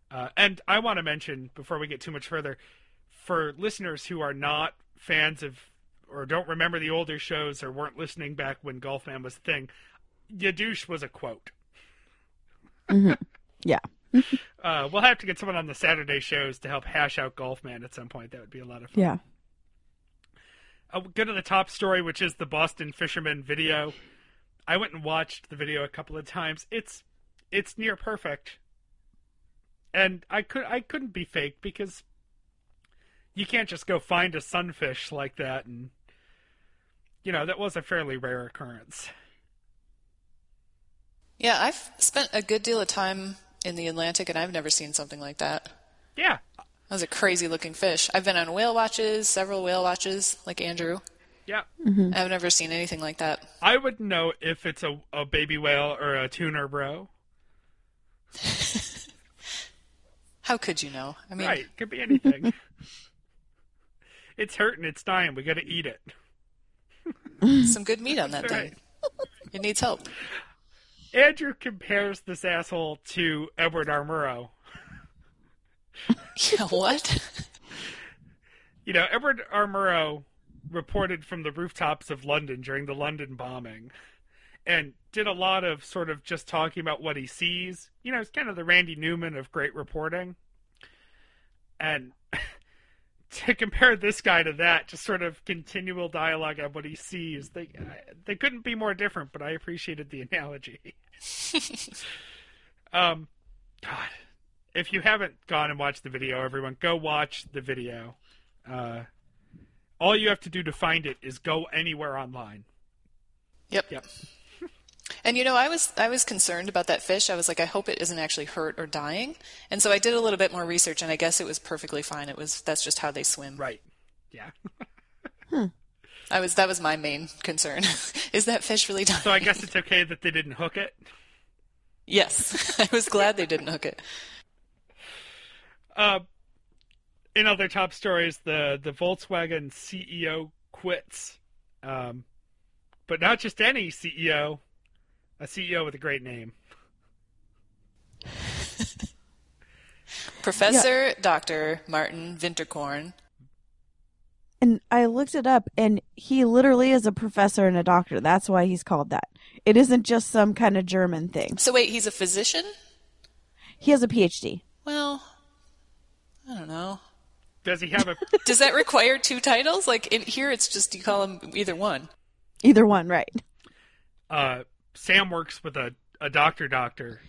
Uh, and I want to mention before we get too much further, for listeners who are not fans of or don't remember the older shows or weren't listening back when Golfman was a thing, Yadouche was a quote. Mhm. Yeah. Uh, we'll have to get someone on the Saturday shows to help hash out Golfman at some point. That would be a lot of fun. Yeah. I'll go to the top story, which is the Boston Fisherman video. I went and watched the video a couple of times. It's it's near perfect, and I could I couldn't be fake because you can't just go find a sunfish like that, and you know that was a fairly rare occurrence. Yeah, I've spent a good deal of time in the Atlantic, and I've never seen something like that. Yeah, That was a crazy looking fish. I've been on whale watches, several whale watches, like Andrew. yeah. Mm-hmm. I've never seen anything like that. I wouldn't know if it's a, a baby whale or a tuner, bro. How could you know? I mean, Right, could be anything. it's hurting. It's dying. We got to eat it. some good meat on that That's thing. right. It needs help. Andrew compares this asshole to Edward R. Murrow. Yeah, what? You know, Edward R. Murrow reported from the rooftops of London during the London bombing and did a lot of sort of just talking about what he sees. You know, it's kind of the Randy Newman of great reporting. And to compare this guy to that, just sort of continual dialogue on what he sees, they they couldn't be more different, but I appreciated the analogy. um, God, if you haven't gone and watched the video, everyone, go watch the video. Uh, all you have to do to find it is go anywhere online. Yep. Yep. And you know, I was I was concerned about that fish. I was like, I hope it isn't actually hurt or dying. And so I did a little bit more research, and I guess it was perfectly fine. It was that's just how they swim. Right. Yeah. I was that was my main concern. Is that fish really dying? So I guess it's okay that they didn't hook it. yes, I was glad they didn't hook it. Uh, in other top stories, the the Volkswagen CEO quits, um, but not just any CEO, a CEO with a great name. Professor Dr. Martin Winterkorn. And I looked it up, and he literally is a professor and a doctor. That's why he's called that. It isn't just some kind of German thing. So wait, he's a physician? He has a PhD. Well, I don't know. Does he have a? Does that require two titles? Like in here, it's just you call him either one. Either one, right? uh, Sam works with a a doctor doctor,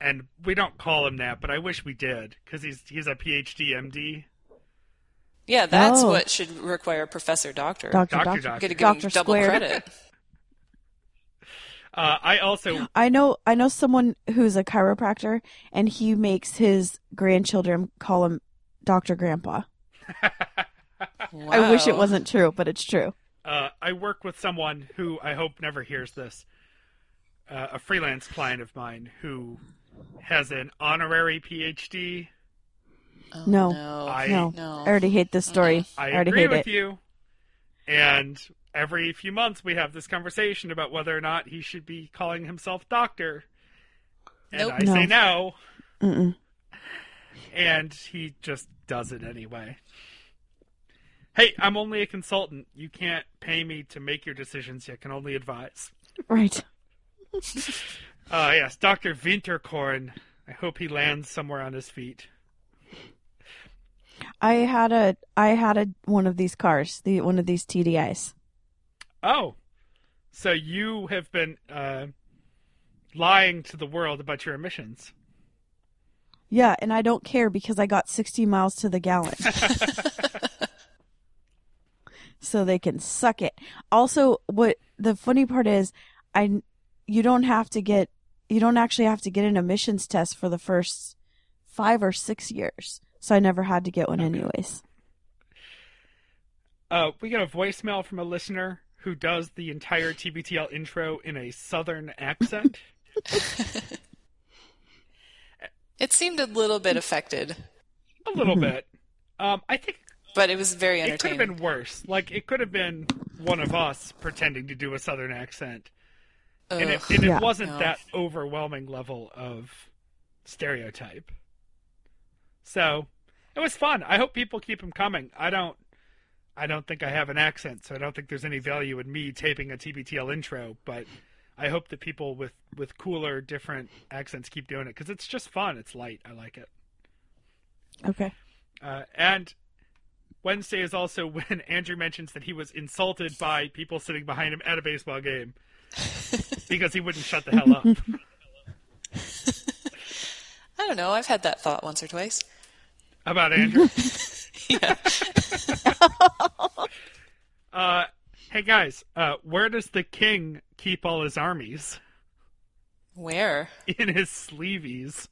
and we don't call him that, but I wish we did because he's he's a PhD MD. Yeah, that's Oh. what should require professor doctor. Doctor, Doctor, doctor. doctor. Gotta give double squared. credit. Uh, I also I know I know someone who's a chiropractor and he makes his grandchildren call him Dr. Grandpa. I wish it wasn't true, but it's true. Uh, I work with someone who I hope never hears this. Uh, a freelance client of mine who has an honorary PhD. Oh, No. no, I- no. no. I already hate this story. I, I, already agree hate with it. you. And every few months we have this conversation about whether or not he should be calling himself doctor. And Nope. I say no. Mm-mm. and he just does it anyway. Hey, I'm only a consultant. You can't pay me to make your decisions. You can only advise. Right. Uh, yes, Dr. Winterkorn. I hope he lands somewhere on his feet. I had a I had a one of these cars, the one of these TDIs. Oh, so you have been uh, lying to the world about your emissions. Yeah, and I don't care because I got 60 miles to the gallon. so they can suck it. Also, what the funny part is, I you don't have to get you don't actually have to get an emissions test for the first 5 or 6 years. So I never had to get one anyways. Uh, we got a voicemail from a listener who does the entire TBTL intro in a southern accent. It seemed a little bit affected, a little bit. Um, I think but it was very it could have been worse. Like it could have been one of us pretending to do a southern accent, and it, Ugh. and it Yeah. wasn't No. that overwhelming level of stereotype. So it was fun. I hope people keep them coming. I don't. I don't think I have an accent, so I don't think there's any value in me taping a TBTL intro. But I hope that people with with cooler, different accents keep doing it because it's just fun. It's light. I like it. Okay. Uh, and Wednesday is also when Andrew mentions that he was insulted by people sitting behind him at a baseball game because he wouldn't shut the hell up. I don't know. I've had that thought once or twice. About Andrew. Yeah. Uh, hey guys, uh, where does the king keep all his armies? Where? In his sleeveys.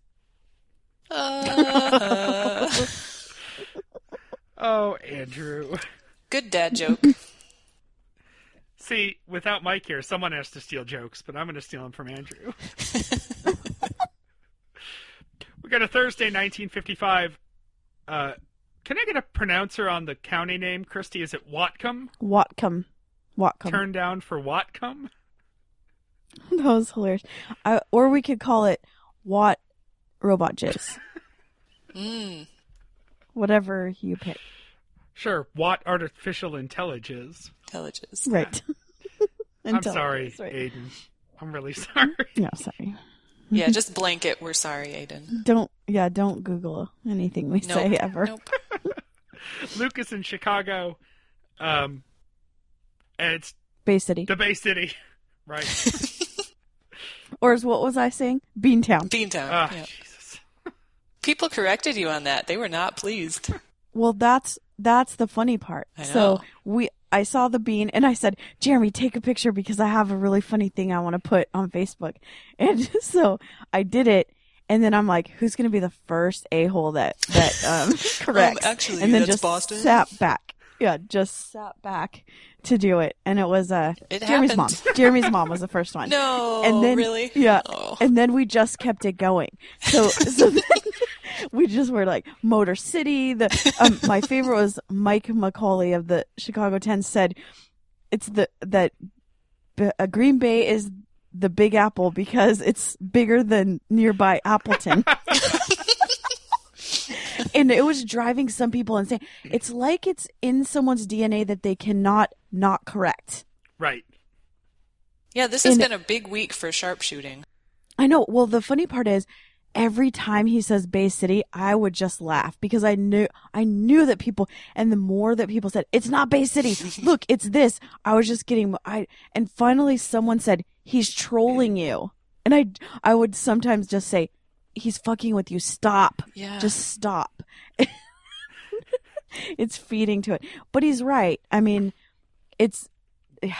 Uh, Oh, Andrew. good dad joke. See, without Mike here, someone has to steal jokes, but I'm going to steal them from Andrew. we got a Thursday, 1955. Uh, can I get a pronouncer on the county name, Christy? Is it Whatcom? Whatcom. Whatcom. Turn down for Whatcom? that was hilarious. I, or we could call it Watt Robot Jizz. Mm. Whatever you pick. Sure, what Artificial Intelligence. Intelligence. Right. I'm sorry, right. Aiden. I'm really sorry. No, sorry. Yeah, just blanket. We're sorry, Aiden. Don't yeah, don't Google anything we Nope. say ever. Nope. Lucas in Chicago. Um, and it's Bay City. the Bay City, right? Or is what was I saying? Beantown. Beantown. Ah, yeah. People corrected you on that. They were not pleased. Well, that's that's the funny part. So we I saw the bean and I said, "Jeremy, take a picture because I have a really funny thing I want to put on Facebook." And so I did it and then I'm like, "Who's going to be the first a-hole that that um corrects?" actually, and then just Boston. sat back. Yeah, just sat back to do it. And it was uh It Jeremy's happened. mom. Jeremy's mom was the first one. No, and then really? yeah Oh. and then we just kept it going so so then we just were like motor city the um, my favorite was mike mccauley of the chicago 10 said it's the that B- uh, green bay is the big apple because it's bigger than nearby appleton and it was driving some people insane it's like it's in someone's dna that they cannot not correct Right. Yeah, this has And- been a big week for sharpshooting. I know. Well, the funny part is, every time he says Bay City, I would just laugh because I knew I knew that people, and the more that people said it's not Bay City, look, it's this. I was just getting I, and finally someone said he's trolling you, and I I would sometimes just say he's fucking with you. Stop. Yeah. Just stop. it's feeding to it. But he's right. I mean, it's yeah.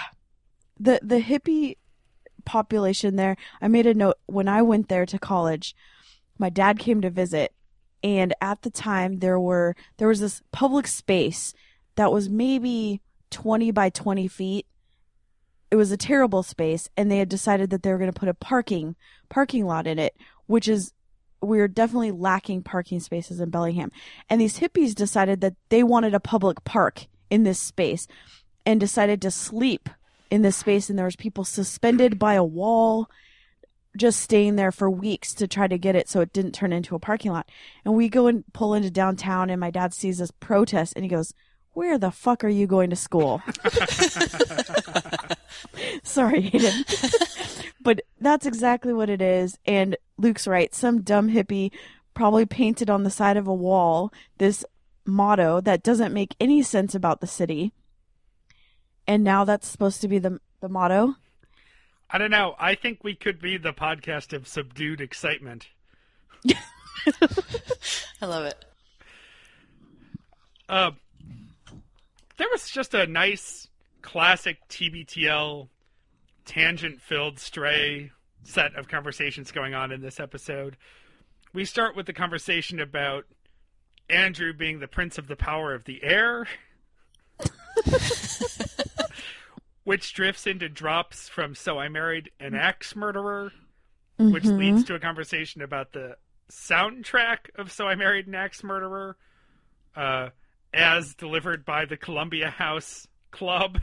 the the hippie population there. I made a note when I went there to college. My dad came to visit, and at the time there were there was this public space that was maybe twenty by twenty feet. It was a terrible space, and they had decided that they were going to put a parking parking lot in it, which is we're definitely lacking parking spaces in Bellingham. And these hippies decided that they wanted a public park in this space and decided to sleep in this space and there was people suspended by a wall just staying there for weeks to try to get it so it didn't turn into a parking lot. And we go and pull into downtown and my dad sees this protest and he goes, Where the fuck are you going to school? Sorry, Hayden. but that's exactly what it is. And Luke's right. Some dumb hippie probably painted on the side of a wall this motto that doesn't make any sense about the city. And now that's supposed to be the the motto. I don't know. I think we could be the podcast of subdued excitement. I love it. Uh, there was just a nice classic TBTL tangent filled stray set of conversations going on in this episode. We start with the conversation about Andrew being the prince of the power of the air, which drifts into drops from So I Married an Axe Murderer, which Mhm. leads to a conversation about the soundtrack of So I Married an Axe Murderer, uh, as delivered by the Columbia House Club.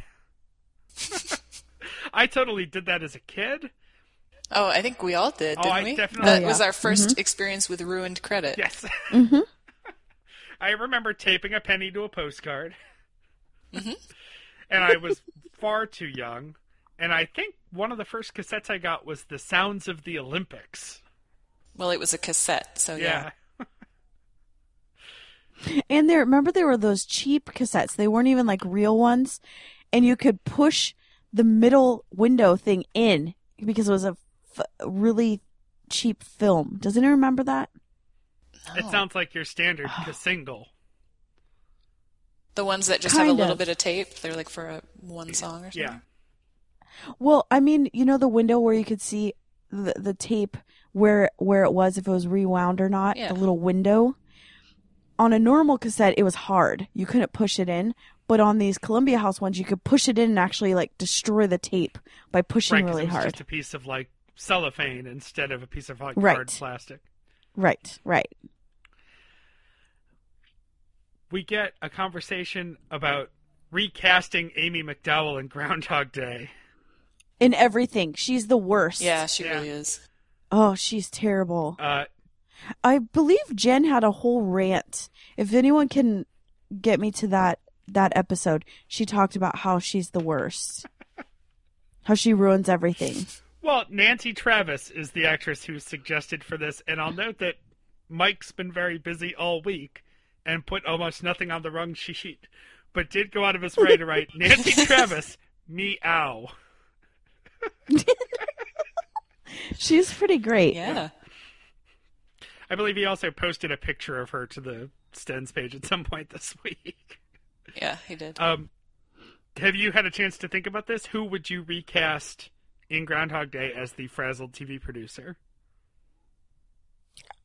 I totally did that as a kid. Oh, I think we all did, Oh, didn't I we? definitely- That Oh, was our 1st experience with ruined credit. Yes. hmm I remember taping a penny to a postcard. Mhm. and I was far too young. And I think one of the first cassettes I got was The Sounds of the Olympics. Well, it was a cassette, so yeah. Yeah. And there, remember there were those cheap cassettes. They weren't even like real ones, and you could push the middle window thing in because it was a f- really cheap film. Does anyone remember that? It sounds like your standard single. The ones that just have a little of. bit of tape. They're like for a, one song or something. Yeah. Well, I mean, you know the window where you could see the the tape where where it was if it was rewound or not. Yeah. The little window. On a normal cassette, it was hard. You couldn't push it in. But on these Columbia House ones, you could push it in and actually like destroy the tape by pushing Right, 'cause really it was hard. just a piece of like cellophane instead of a piece of like Right. hard plastic. Right, right. We get a conversation about recasting Amy McDowell in Groundhog Day. In everything, she's the worst. Yeah, she Yeah. really is. Oh, she's terrible. Uh, I believe Jen had a whole rant. If anyone can get me to that that episode, she talked about how she's the worst. how she ruins everything. Well, Nancy Travis is the actress who's suggested for this, and I'll note that Mike's been very busy all week and put almost nothing on the rung sheet, but did go out of his way to write Nancy Travis, meow. She's pretty great. Yeah. I believe he also posted a picture of her to the Stens page at some point this week. Yeah, he did. Um, have you had a chance to think about this? Who would you recast in Groundhog Day as the frazzled TV producer?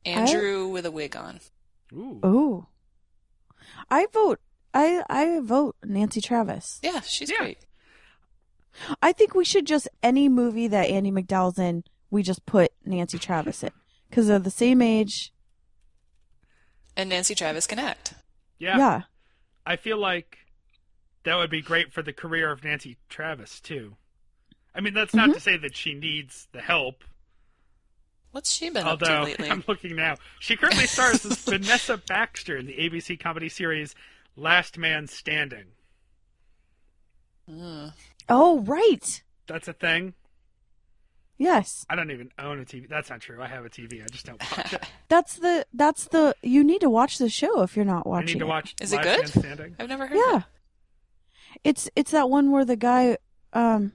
Andrew with a wig on. Ooh. Ooh. I vote I I vote Nancy Travis. Yeah, she's Yeah. great. I think we should just any movie that Andie MacDowell's in, we just put Nancy Travis in because they're the same age. And Nancy Travis can act. Yeah. yeah. I feel like that would be great for the career of Nancy Travis too. I mean, that's not mm-hmm. to say that she needs the help. What's she been up to Although lately? I'm looking now, she currently stars as Vanessa Baxter in the ABC comedy series Last Man Standing. Mm. Oh, right. That's a thing. Yes. I don't even own a TV. That's not true. I have a TV. I just don't watch it. That's the that's the you need to watch the show if you're not I watching need to it. watch. Is it Last good? Man Standing. I've never heard Yeah. of It's it's that one where the guy um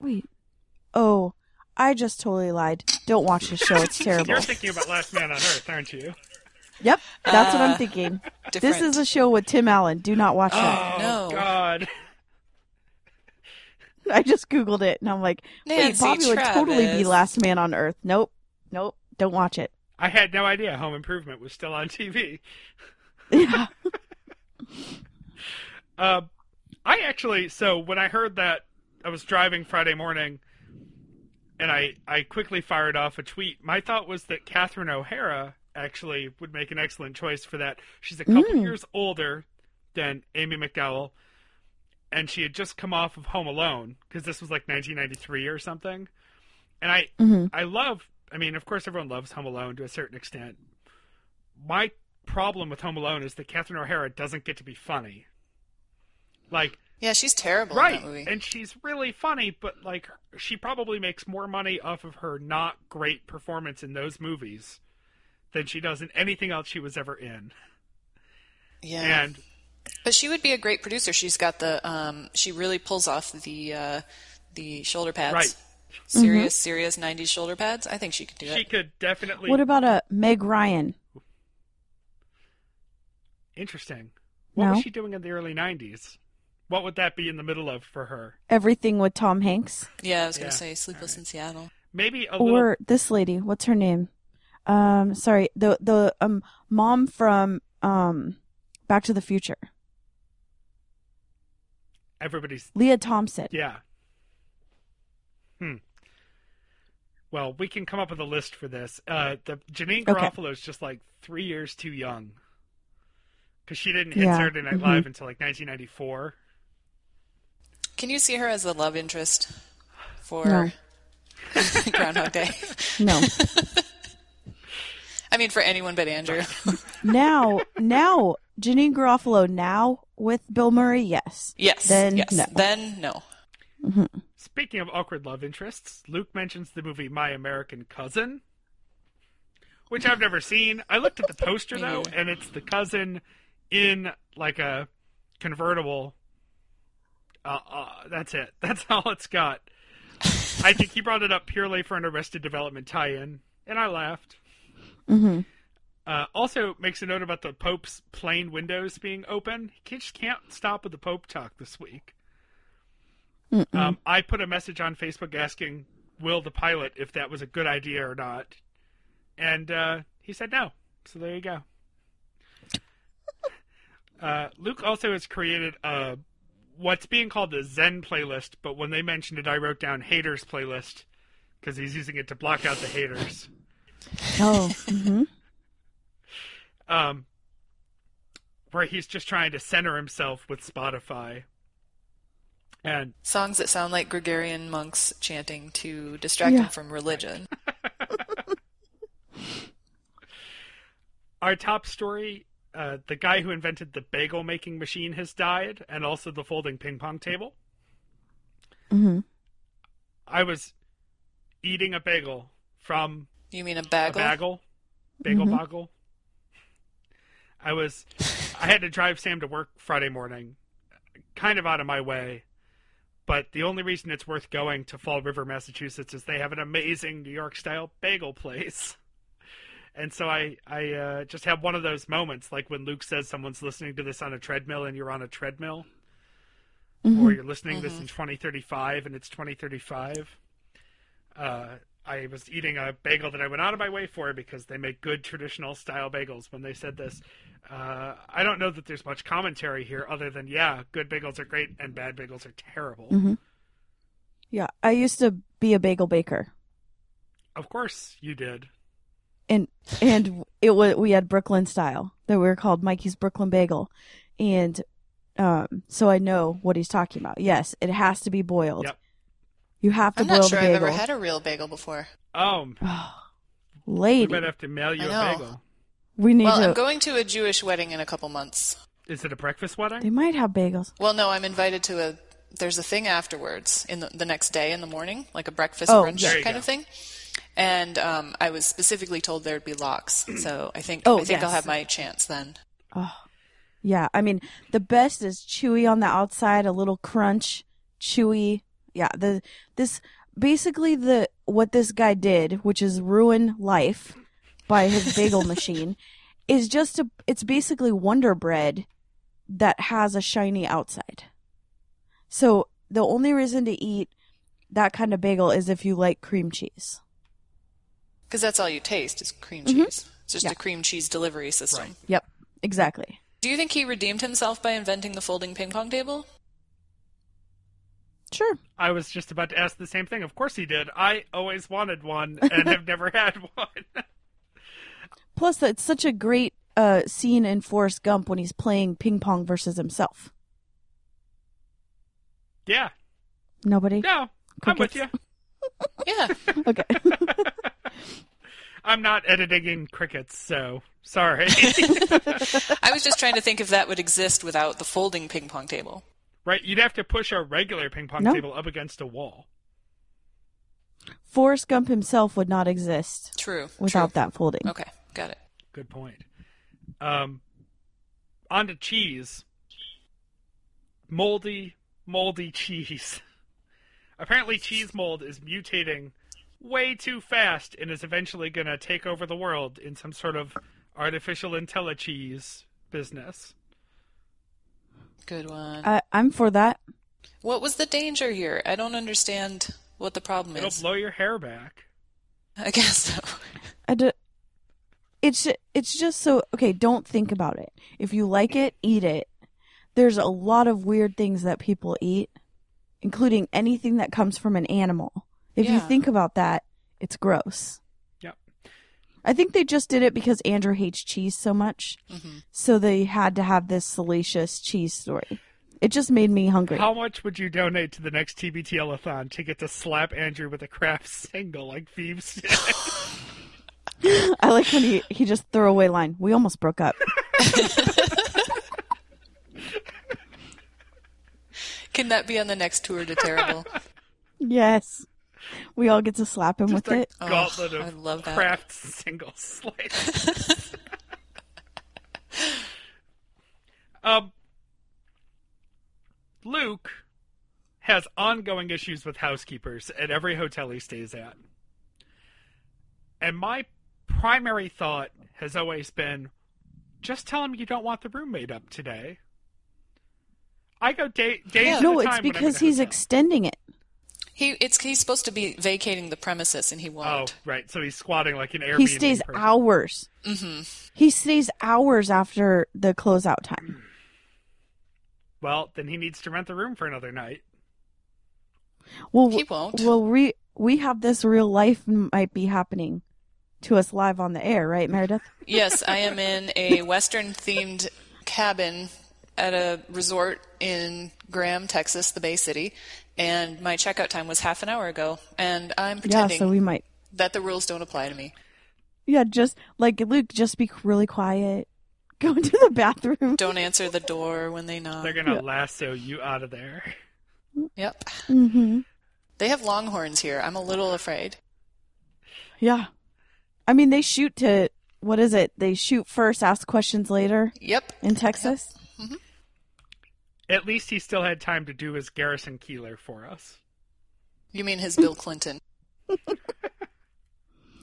wait. Oh, I just totally lied. Don't watch this show. It's terrible. You're thinking about Last Man on Earth, aren't you? Yep, that's what I'm Uh, thinking. it. This is a show with Tim Allen. Do not watch that. Oh no. God. I just googled it and I'm like, wait, Nancy Bobby would totally be last man on earth. Nope. Nope. Don't watch it. I had no idea Home Improvement was still on TV. Yeah. Uh, I actually, so when I heard that, I was driving Friday morning, and I I quickly fired off a tweet. My thought was that Catherine O'Hara actually would make an excellent choice for that. She's a couple Mm. years older than Amy McDowell, and she had just come off of Home Alone because this was like 1993 or something. And I hmm I love. I mean, of course, everyone loves Home Alone to a certain extent. My problem with Home Alone is that Catherine O'Hara doesn't get to be funny. Like, Yeah, she's terrible right, in that movie. and she's really funny, but like, she probably makes more money off of her not great performance in those movies than she does in anything else she was ever in. yeah. And But she would be a great producer. She's got the um she really pulls off the uh the shoulder pads. Right. Serious, serious 90s shoulder pads. I think she could do she it. She could definitely. What about a Meg Ryan? Interesting. What No. was she doing in the early '90s? What would that be in the middle of for her? Everything with Tom Hanks, Yeah, I was going Yeah. to say Sleepless in Seattle. Maybe a little. or this lady. What's her name? Um, sorry, the the um mom from um Back to the Future, Everybody's Lea Thompson. Yeah. Hmm. Well, we can come up with a list for this. Uh, the Janeane Okay. Garofalo is just like three years too young because she didn't hit Yeah, Saturday Night. Live until like 1994. Can you see her as the love interest for No. Groundhog Day? No, I mean, for anyone but Andrew. now now Janeane Garofalo now with Bill Murray. Yes. yes. Then yes. no. Then no. Mm-hmm. Speaking of awkward love interests, Luke mentions the movie My American Cousin, which I've never seen. I looked at the poster though, and it's the cousin in like a convertible. Uh, uh, that's it. That's all it's got. I think he brought it up purely for an Arrested Development tie-in, and I laughed. hmm Uh, also makes a note about the Pope's plane windows being open. He just can't stop with the Pope talk this week. Um, I put a message on Facebook asking Will the pilot if that was a good idea or not, and uh, he said no. So there you go. Uh, Luke also has created a what's being called the Zen playlist, but when they mentioned it, I wrote down haters playlist because he's using it to block out the haters. Oh. hmm um, where he's just trying to center himself with Spotify. And Songs that sound like Gregorian monks chanting to distract Yeah. him from religion. our top story uh, the guy who invented the bagel making machine has died, and also the folding ping pong table. hmm I was eating a bagel from You mean a a bagel? bagel, bagel Mhm. boggle. I was, I had to drive Sam to work Friday morning, kind of out of my way, but the only reason it's worth going to Fall River, Massachusetts, is they have an amazing New York style bagel place. And so I, I uh, just have one of those moments, like when Luke says someone's listening to this on a treadmill and you're on a treadmill, Mm-hmm. or you're listening to this in 2035 and it's 2035. Uh, I was eating a bagel that I went out of my way for because they make good traditional style bagels. When they said this, uh, I don't know that there's much commentary here other than yeah, good bagels are great and bad bagels are terrible. hmm Yeah, I used to be a bagel baker, Of course you did. And and it was we had Brooklyn style that we were called Mikey's Brooklyn Bagel, and um, so I know what he's talking about. Yes, it has to be boiled. Yep. You have to I'm boil not sure the I've bagel. ever had a real bagel before. Oh, we Lady, might have to mail you I a know. bagel. we need Well, to. I'm going to a Jewish wedding in a couple months. Is it a breakfast wedding? they might have bagels. Well, no, I'm invited to a. There's a thing afterwards in the, the next day in the morning, like a breakfast Oh, brunch kind go. of thing. And um, I was specifically told there'd be lox, so I think Oh, I think I'll have my chance then. Oh, Yeah, I mean the best is chewy on the outside, a little crunch, chewy. Yeah, the this basically the what this guy did, which is ruin life by his bagel machine, is just a it's basically Wonder Bread that has a shiny outside. So the only reason to eat that kind of bagel is if you like cream cheese. Because that's all you taste is cream cheese. It's just Yeah. a cream cheese delivery system. Right. Yep, exactly. Do you think he redeemed himself by inventing the folding ping pong table? Sure. I was just about to ask the same thing. Of course he did. I always wanted one and have never had one. Plus, it's such a great uh, scene in Forrest Gump when he's playing ping pong versus himself. yeah. Nobody. No, I'm with you. Yeah. Okay. I'm not editing in crickets, so sorry. I was just trying to think if that would exist without the folding ping pong table. right? You'd have to push a regular ping pong No. table up against a wall. Forrest Gump himself would not exist True. without true. that folding. Okay, got it. Good point. Um, on to cheese. Moldy, moldy cheese. Apparently, cheese mold is mutating way too fast and is eventually going to take over the world in some sort of artificial intellicheese business. Good one. I, I'm for that. what was the danger here? I don't understand what the problem It'll is. blow your hair back. I guess so. I d- it's it's just so okay. Don't think about it. If you like it, eat it. There's a lot of weird things that people eat, including anything that comes from an animal. If you think about that, it's gross. Yep. I think they just did it because Andrew hates cheese so much, hmm so they had to have this salacious cheese story. It just made me hungry. How much would you donate to the next TBTL-a-thon to get to slap Andrew with a Kraft single like Phoebes? I like when he he just threw away line. We almost broke up. Can that be on the next tour to Terrible? yes, we all get to slap him Just with a it. Oh, gauntlet I love that. Kraft single slice. um, Luke has ongoing issues with housekeepers at every hotel he stays at. And my primary thought has always been just tell him you don't want the room made up today. I go day, days Yeah. at No, a it's time when because he's hotel. extending it. He it's he's supposed to be vacating the premises and he Oh, won't. right. So he's squatting like an Airbnb. He stays person. hours. hmm He stays hours after the closeout time. Well, then he needs to rent the room for another night. Well, He won't. Well, we we have this real life might be happening to us live on the air, right, Meredith? Yes, I am in a Western themed cabin at a resort in Graham, Texas, the Bay City, and my checkout time was half an hour ago, and I'm Yeah, pretending so we might. that the rules don't apply to me. Yeah, just like Luke, just be really quiet. Go into the bathroom. Don't answer the door when they knock. They're gonna Yeah. lasso you out of there. Yep. hmm They have longhorns here. I'm a little afraid. Yeah, I mean they shoot to what is it? They shoot first, ask questions later Yep. in Texas. At least he still had time to do his Garrison Keillor for us. You mean his Bill Clinton?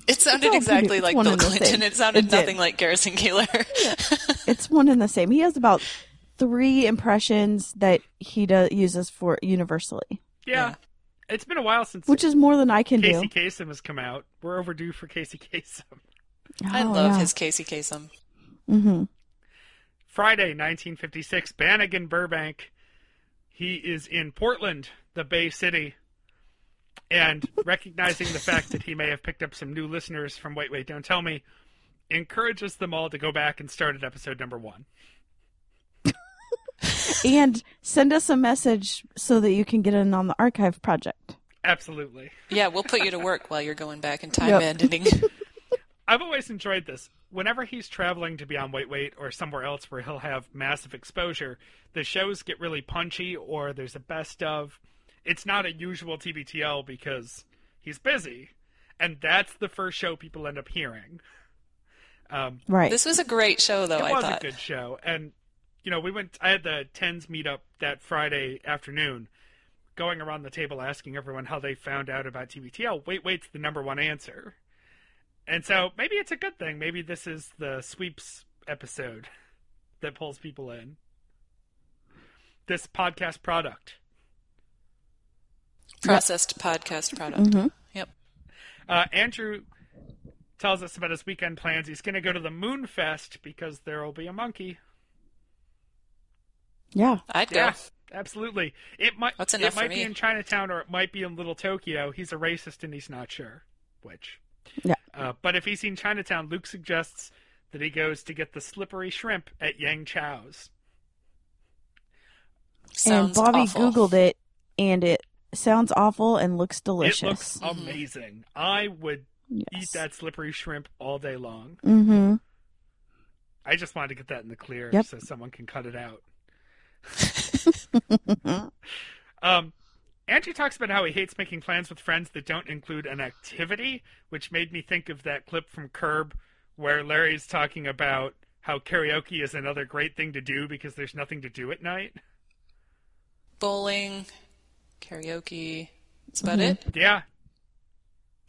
It sounded all exactly like Bill Clinton. It sounded It nothing like Garrison Keillor. It's one and the same. He has about three impressions that he does, uses for universally, Yeah. Yeah. It's been a while since which is more than I can Casey do. Kasem has come out. We're overdue for Casey Kasem. I Oh, love yeah. his Casey Kasem. hmm Friday, 1956, Bannigan Burbank. He is in Portland, the Bay City. And recognizing the fact that he may have picked up some new listeners from Wait, Wait, Don't Tell Me, encourages them all to go back and start at episode number one. and send us a message so that you can get in on the archive project. Absolutely. Yeah, we'll put you to work while you're going back in time Yep. editing. I've always enjoyed this. Whenever he's traveling to be on Wait Wait or somewhere else where he'll have massive exposure, the shows get really punchy or there's a best of. It's not a usual TBTL because he's busy. And that's the first show people end up hearing. Um, Right. This was a great show, though. it I was thought. a good show. And, you know, we went, I had the TENS meetup that Friday afternoon going around the table asking everyone how they found out about TBTL. Wait Wait's the number one answer. And so maybe it's a good thing. Maybe this is the sweeps episode that pulls people in. This podcast product. Processed podcast product. Mhm. Yep. Uh, Andrew tells us about his weekend plans. He's going to go to the Moon Fest because there will be a monkey. Yeah. I'd go. Yeah, absolutely. It might That's it enough for might be in Chinatown or it might be in Little Tokyo. He's a racist and he's not sure which. Yeah. Uh, but if he's seen Chinatown, Luke suggests that he goes to get the slippery shrimp at Yang Chow's. and Bobby awful. Googled it, and it sounds awful and looks delicious. It looks amazing. I would eat that slippery shrimp all day long. Mm-hmm. I just wanted to get that in the clear Yep. so someone can cut it out. um, Andrew talks about how he hates making plans with friends that don't include an activity, which made me think of that clip from Curb where Larry's talking about how karaoke is another great thing to do because there's nothing to do at night. Bowling, karaoke. That's about Mm-hmm. it. Yeah,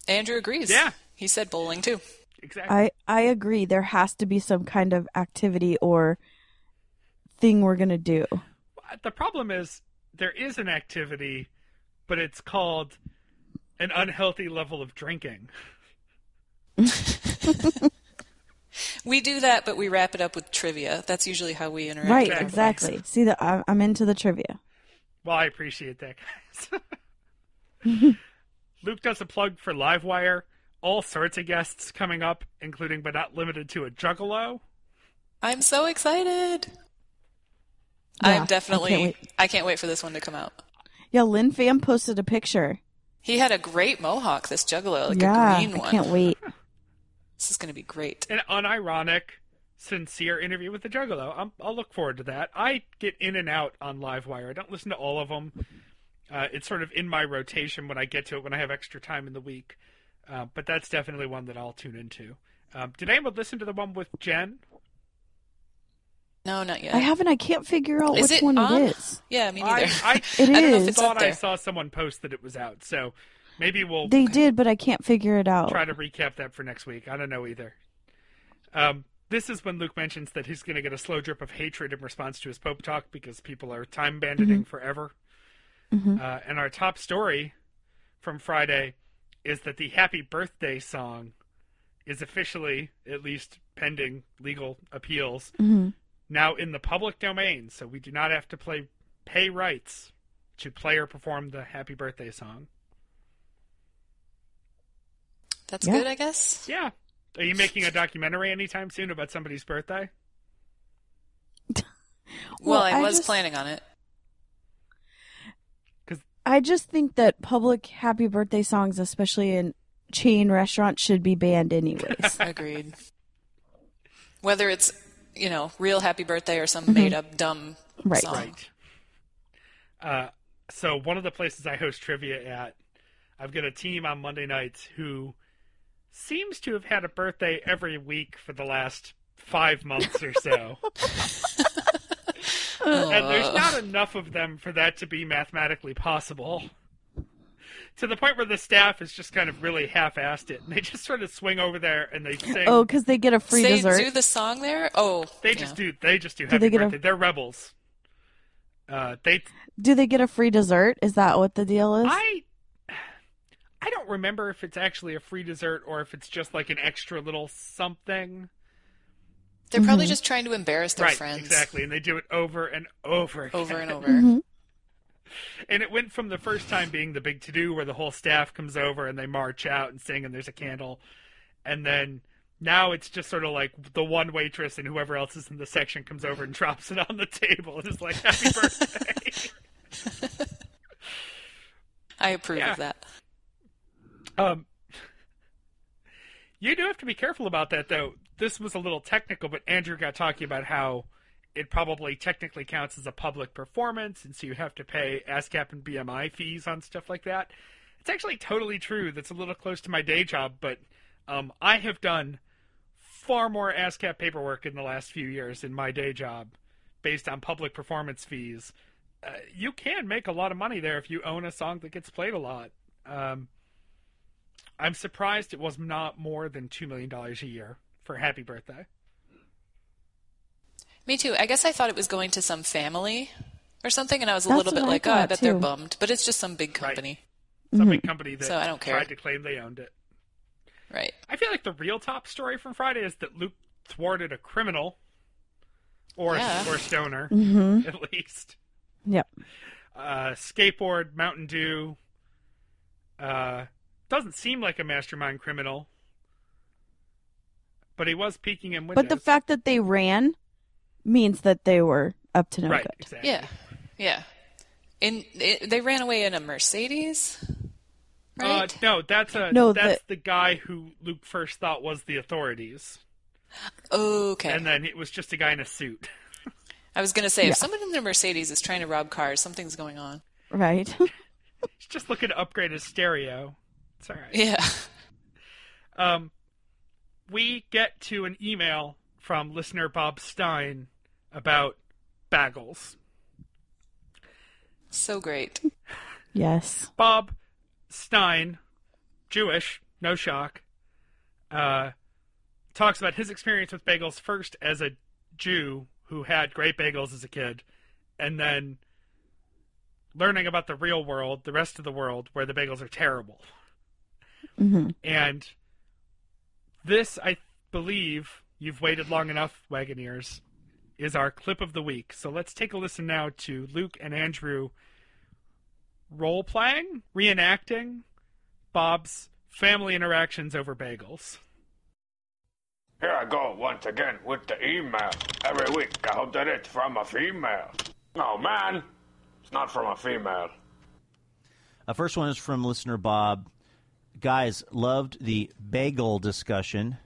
Andrew agrees. Yeah. He said bowling too. exactly. I I agree. There has to be some kind of activity or thing we're gonna do. the problem is there is an activity, but it's called an unhealthy level of drinking. We do that, but we wrap it up with trivia. That's usually how we interact. Right, with exactly. friends. See that I- I'm into the trivia. Well, I appreciate that, guys. Luke does a plug for Livewire. All sorts of guests coming up, including but not limited to a juggalo. I'm so excited. Yeah, I I'm definitely. can't. I can't wait for this one to come out. Yeah, Lynn Pham posted a picture. He had a great mohawk. This juggalo, like yeah, a green one. I can't wait. This is going to be great. An unironic, sincere interview with the juggalo. I'm, I'll look forward to that. I get in and out on Livewire. I don't listen to all of them. Uh, it's sort of in my rotation when I get to it when I have extra time in the week. Uh, but that's definitely one that I'll tune into. Um, did anyone listen to the one with Jen? No, not yet. I haven't. I can't figure out Is which it one on? it is. Yeah, me I, neither. I, It I don't know if is. it's thought I saw someone post that it was out, so maybe we'll They did, but I can't figure it out. try to recap that for next week. I don't know either. Um, this is when Luke mentions that he's going to get a slow drip of hatred in response to his Pope talk because people are time banditing forever. Uh, and our top story from Friday is that the Happy Birthday song is officially, at least pending legal appeals, Mhm. Now in the public domain. So we do not have to play pay rights to play or perform the Happy Birthday song. That's Yeah. good, I guess. Yeah. Are you making a documentary anytime soon about somebody's birthday? Well, Well, I I was just- planning on it. I just think that public happy birthday songs, especially in chain restaurants, should be banned anyways. Agreed. Whether it's you know real happy birthday or some Mm-hmm. made up dumb Right. song. Right. Uh, so one of the places I host trivia at, I've got a team on Monday nights who seems to have had a birthday every week for the last five months or so. and there's not enough of them for that to be mathematically possible. To the point where the staff is just kind of really half-assed it, and they just sort of swing over there and they sing. oh, because they get a free they dessert. do the song there. Oh, they yeah. just do. They just do happy they get a- They're rebels. Uh, they Do they get a free dessert? Is that what the deal is? I I don't remember if it's actually a free dessert or if it's just like an extra little something. They're probably Mm-hmm. just trying to embarrass their right, friends exactly, and they do it over and over again. over and over. Mhm. And it went from the first time being the big to do where the whole staff comes over and they march out and sing and there's a candle, and then now it's just sort of like the one waitress and whoever else is in the section comes over and drops it on the table and is like happy birthday. I approve Yeah. of that. Um, you do have to be careful about that, though. This was a little technical, but Andrew got talking about how it probably technically counts as a public performance, and so you have to pay ASCAP and BMI fees on stuff like that. It's actually totally true. That's a little close to my day job, but um, I have done far more ASCAP paperwork in the last few years in my day job based on public performance fees. Uh, you can make a lot of money there if you own a song that gets played a lot. Um, I'm surprised it was not more than two million dollars a year for Happy Birthday. Me too. I guess I thought it was going to some family or something, and I was a That's little bit I like, oh, I thought, bet they're bummed. But it's just some big Right. company. Some big company that So I don't care. tried to claim they owned it. Right. I feel like the real top story from Friday is that Luke thwarted a criminal, or Yeah. or stoner hmm at least. Yep. Uh, skateboard, Mountain Dew. Uh, doesn't seem like a mastermind criminal, but he was peeking in windows. But the fact that they ran means that they were up to no right, good. exactly. Yeah. Yeah. And they ran away in a Mercedes, right? Uh, no, that's a No, that's the- the guy who Luke first thought was the authorities, okay. and then it was just a guy in a suit. I was gonna say, Yeah. if someone in a Mercedes is trying to rob cars, something's going on. Right. He's just looking to upgrade his stereo. It's all right. Yeah. Um, we get to an email from listener Bob Stein about bagels. So great. yes. Bob Stein, Jewish, no shock, uh, talks about his experience with bagels first as a Jew who had great bagels as a kid, and then learning about the real world, the rest of the world, where the bagels are terrible. hmm And this, I believe, you've waited long enough, Wagoneers, is our clip of the week. So let's take a listen now to Luke and Andrew role playing, reenacting Bob's family interactions over bagels. Here I go once again with the email. Every week I hope that it's from a female. Oh man, it's not from a female. Uh, first one is from listener Bob. Guys, loved the bagel discussion.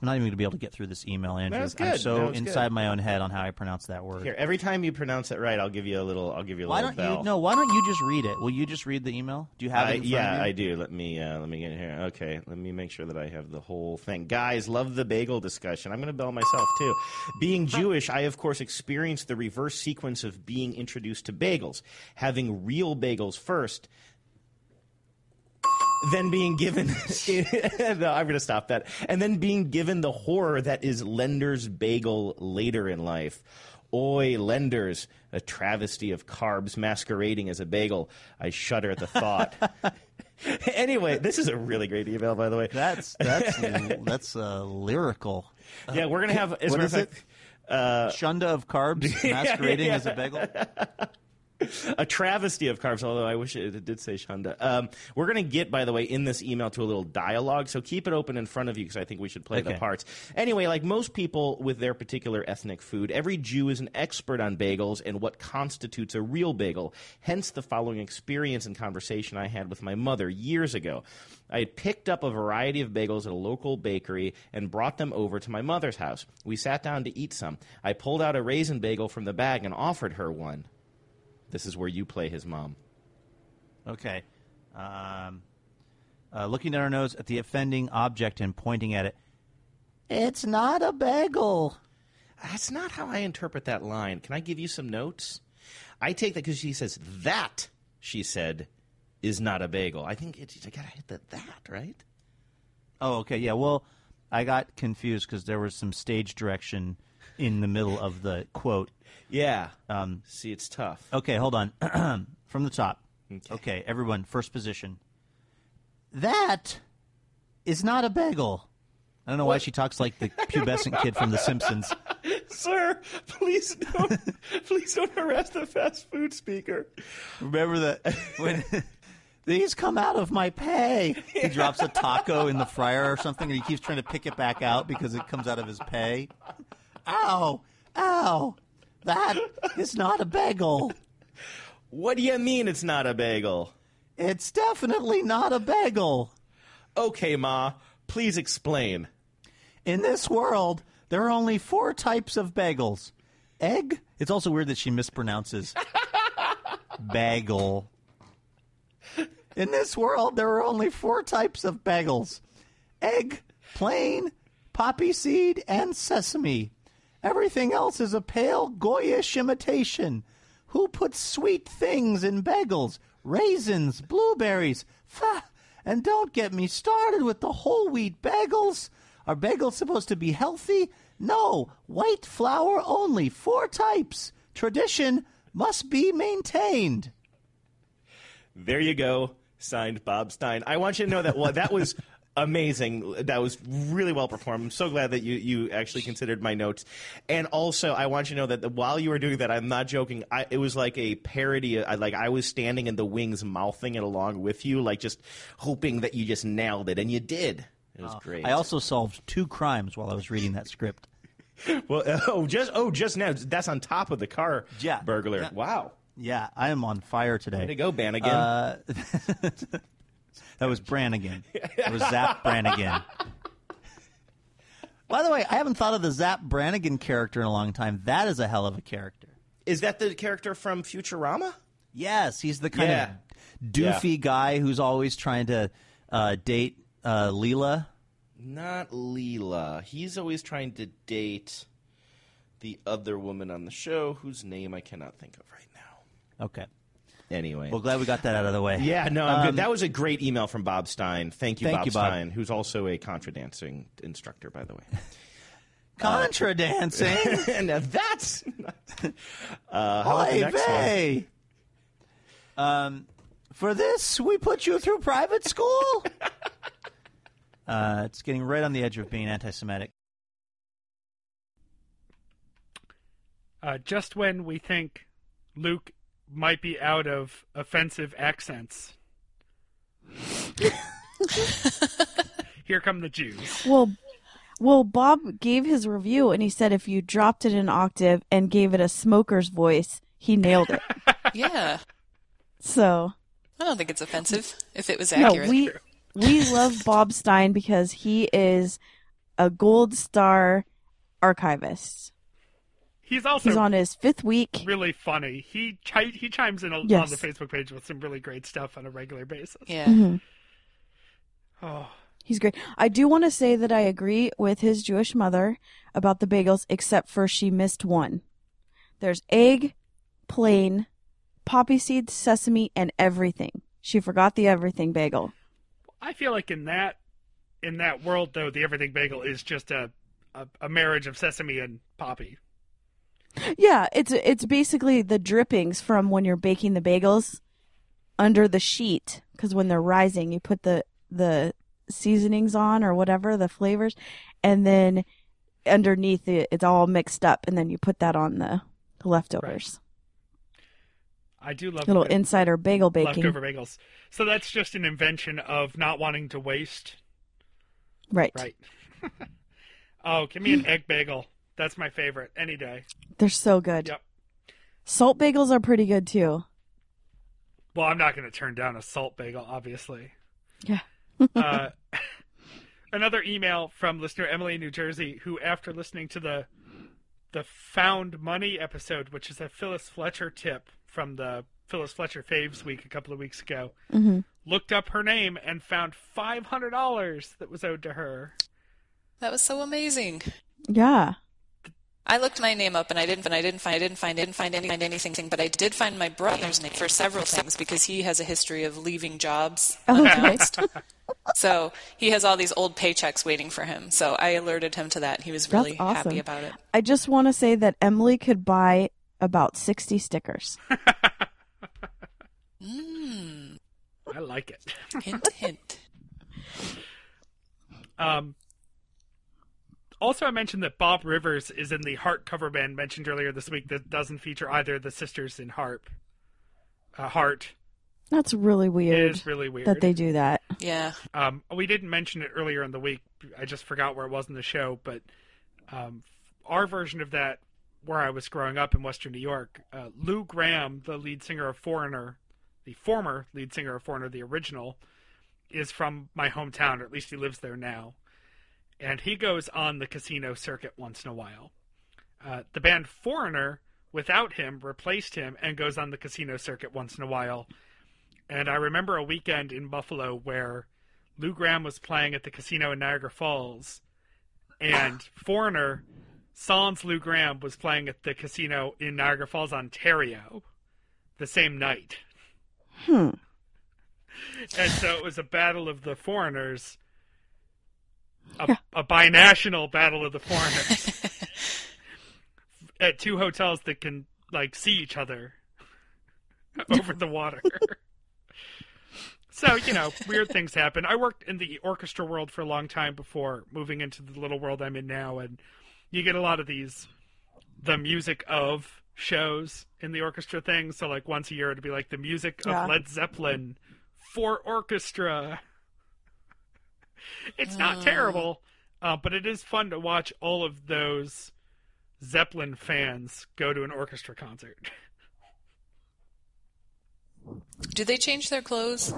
I'm not even going to be able to get through this email, Andrew. was I'm good. so That was inside good. my own head on how I pronounce that word. Here, every time you pronounce it right, I'll give you a little. I'll give you a why little don't bell. you? No, why don't you just read it? Will you just read the email? Do you have I, it? In front yeah, of I you? do. Let me uh, let me get here. Okay, let me make sure that I have the whole thing. Guys, love the bagel discussion. I'm going to bell myself too. Being Jewish, I of course experienced the reverse sequence of being introduced to bagels, having real bagels first. Then being given, no, I'm going to stop that. And then being given the horror that is Lender's bagel later in life. Oi, Lenders, a travesty of carbs masquerading as a bagel. I shudder at the thought. anyway, this is a really great email, by the way. That's that's that's uh, lyrical. yeah, we're gonna have. As What is of it? Uh, Shunda of carbs masquerading as a bagel. a travesty of carbs, although I wish it, it did say Shunda. Um, we're going to get, by the way, in this email to a little dialogue, so keep it open in front of you because I think we should play the parts. Anyway, like most people with their particular ethnic food, every Jew is an expert on bagels and what constitutes a real bagel. Hence the following experience and conversation I had with my mother years ago. I had picked up a variety of bagels at a local bakery and brought them over to my mother's house. We sat down to eat some. I pulled out a raisin bagel from the bag and offered her one. This is where you play his mom. Okay. Um, uh, looking down her nose at the offending object and pointing at it. It's not a bagel. That's not how I interpret that line. Can I give you some notes? I take that because she says that she said is not a bagel. I think it's, I gotta hit the that right. Oh, okay. Yeah. Well, I got confused because there was some stage direction in the middle of the quote. Yeah. Um, See, it's tough. Okay, hold on. From the top. Okay. Okay. everyone, first position. That is not a bagel. I don't know why she talks like the pubescent kid from The Simpsons. Sir, please don't, please don't harass the fast food speaker. Remember that when these come out of my pay? He drops a taco in the fryer or something, and he keeps trying to pick it back out because it comes out of his pay. Ow! Ow! That is not a bagel. What do you mean it's not a bagel? It's definitely not a bagel. Okay, Ma, please explain. In this world, there are only four types of bagels. Egg. It's also weird that she mispronounces bagel. In this world, there are only four types of bagels egg, plain, poppy seed, and sesame. Everything else is a pale, goyish imitation. Who puts sweet things in bagels? Raisins, blueberries, fa. And don't get me started with the whole wheat bagels. Are bagels supposed to be healthy? No, white flour only, four types. Tradition must be maintained. There you go. Signed Bob Stein. I want you to know that well, that was amazing. That was really well performed. I'm so glad that you, you actually considered my notes. And also, I want you to know that while you were doing that, I'm not joking. I, it was like a parody. I, like I was standing in the wings, mouthing it along with you, like just hoping that you just nailed it, and you did. It was great. I also solved two crimes while I was reading that script. well, oh, just oh, just now. That's on top of the car Yeah. burglar. Yeah. Wow. Yeah, I am on fire today. Way to go, Bannigan. Uh, that was Brannigan. That was Zapp Brannigan. By the way, I haven't thought of the Zapp Brannigan character in a long time. That is a hell of a character. Is that the character from Futurama? Yes, he's the kind Yeah. of doofy guy who's always trying to uh, date uh, Leela. Not Leela. He's always trying to date the other woman on the show whose name I cannot think of right now. Okay. Anyway. Well, glad we got that out of the way. yeah, no, I'm Um, good. That was a great email from Bob Stein. Thank you, Thank Bob you, Bob. Stein, who's also a contra dancing instructor, by the way. Contra dancing. and uh, that's. uh, how about the Oy next one? vey. Um, for this, we put you through private school. uh, it's getting right on the edge of being anti-Semitic. Uh, just when we think Luke might be out of offensive accents, here come the Jews. Well, well, Bob gave his review and he said if you dropped it an octave and gave it a smoker's voice, he nailed it. Yeah. so I don't think it's offensive if it was accurate. no, accurate. we we love Bob Stein because he is a gold star archivist. He's also He's on his fifth week. really funny. He chi- he chimes in a- on the Facebook page with some really great stuff on a regular basis. yeah. Mhm. Oh, He's great. I do want to say that I agree with his Jewish mother about the bagels, except for she missed one. There's egg, plain, poppy seeds, sesame, and everything. She forgot the everything bagel. I feel like in that in that world though, the everything bagel is just a a, a marriage of sesame and poppy. Yeah, it's it's basically the drippings from when you're baking the bagels under the sheet because when they're rising, you put the the seasonings on or whatever the flavors, and then underneath it, it's all mixed up, and then you put that on the leftovers. I do love Little insider bagel baking, leftover bagels. So that's just an invention of not wanting to waste. right? Right. oh, give me an egg bagel. That's my favorite any day. They're so good. Yep. Salt bagels are pretty good too. Well, I'm not going to turn down a salt bagel, obviously. Yeah. uh, another email from listener Emily in New Jersey, who, after listening to the the Found Money episode, which is a Phyllis Fletcher tip from the Phyllis Fletcher Faves week a couple of weeks ago, hmm looked up her name and found five hundred dollars that was owed to her. That was so amazing. Yeah. I looked my name up and I didn't and I didn't find I didn't find I didn't find any, find anything but I did find my brother's name for several things because he has a history of leaving jobs Okay. unannounced. so he has all these old paychecks waiting for him. So I alerted him to that. He was really awesome. happy about it. I just want to say that Emily could buy about sixty stickers. Mm, I like it. hint, hint. Um, also, I mentioned that Bob Rivers is in the Heart cover band mentioned earlier this week that doesn't feature either of the sisters in Harp. Uh, Heart That's really weird is really weird. that they do that. Yeah. Um, we didn't mention it earlier in the week. I just forgot where it was in the show, but um, our version of that, where I was growing up in Western New York, uh, Lou Gramm, the lead singer of Foreigner, the former lead singer of Foreigner, the original, is from my hometown, or at least he lives there now. And he goes on the casino circuit once in a while. Uh, the band Foreigner, without him, replaced him and goes on the casino circuit once in a while. And I remember a weekend in Buffalo where Lou Gramm was playing at the casino in Niagara Falls, and Foreigner, Sans Lou Gramm, was playing at the casino in Niagara Falls, Ontario, the same night. Hmm. And so it was a battle of the foreigners, a, a binational battle of the foreigners at two hotels that can like see each other over the water. so you know, weird things happen. I worked in the orchestra world for a long time before moving into the little world I'm in now, and you get a lot of these the music of shows in the orchestra thing. So like once a year it'd be like the music Yeah. of Led Zeppelin for orchestra. It's not terrible, uh, but it is fun to watch all of those Zeppelin fans go to an orchestra concert. Do they change their clothes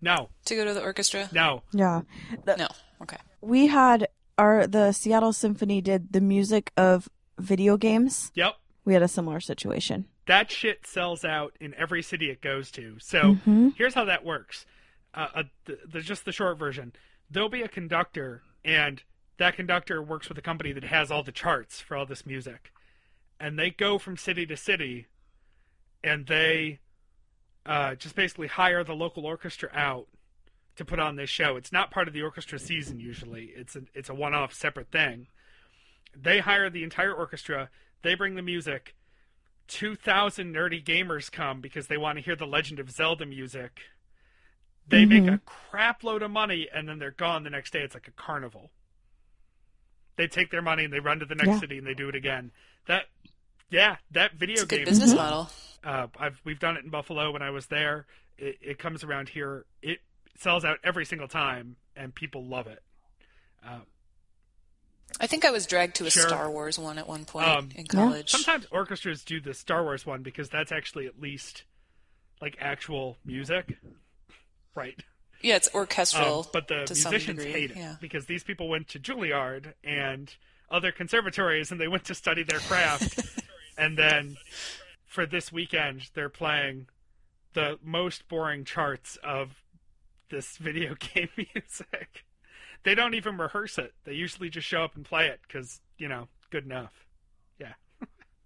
No, to go to the orchestra? no. Yeah. No. Okay. We had our the Seattle Symphony did the music of video games. Yep. We had a similar situation. that shit sells out in every city it goes to. So Mm-hmm. here's how that works. Uh, uh, the, the, just the short version. There'll be a conductor, and that conductor works with a company that has all the charts for all this music, and they go from city to city, and they uh, just basically hire the local orchestra out to put on this show. It's not part of the orchestra season usually. It's a, it's a one-off separate thing. They hire the entire orchestra. They bring the music. 2,000 nerdy gamers come because they want to hear the Legend of Zelda music. They make a crap load of money and then they're gone the next day. It's like a carnival. They take their money and they run to the next Yeah. city and they do it again. That, yeah, that video It's a game. good business model. Uh, I've we've done it in Buffalo when I was there. It, it comes around here. It sells out every single time, and people love it. I think I was dragged to a Sure. Star Wars one at one point Um, in college. Sometimes orchestras do the Star Wars one because that's actually at least like actual music, right? Yeah, it's orchestral. Um, but the musicians hate it Yeah. because these people went to Juilliard and other conservatories and they went to study their craft. and then for this weekend, they're playing the most boring charts of this video game music. They don't even rehearse it. They usually just show up and play it because, you know, good enough. Yeah.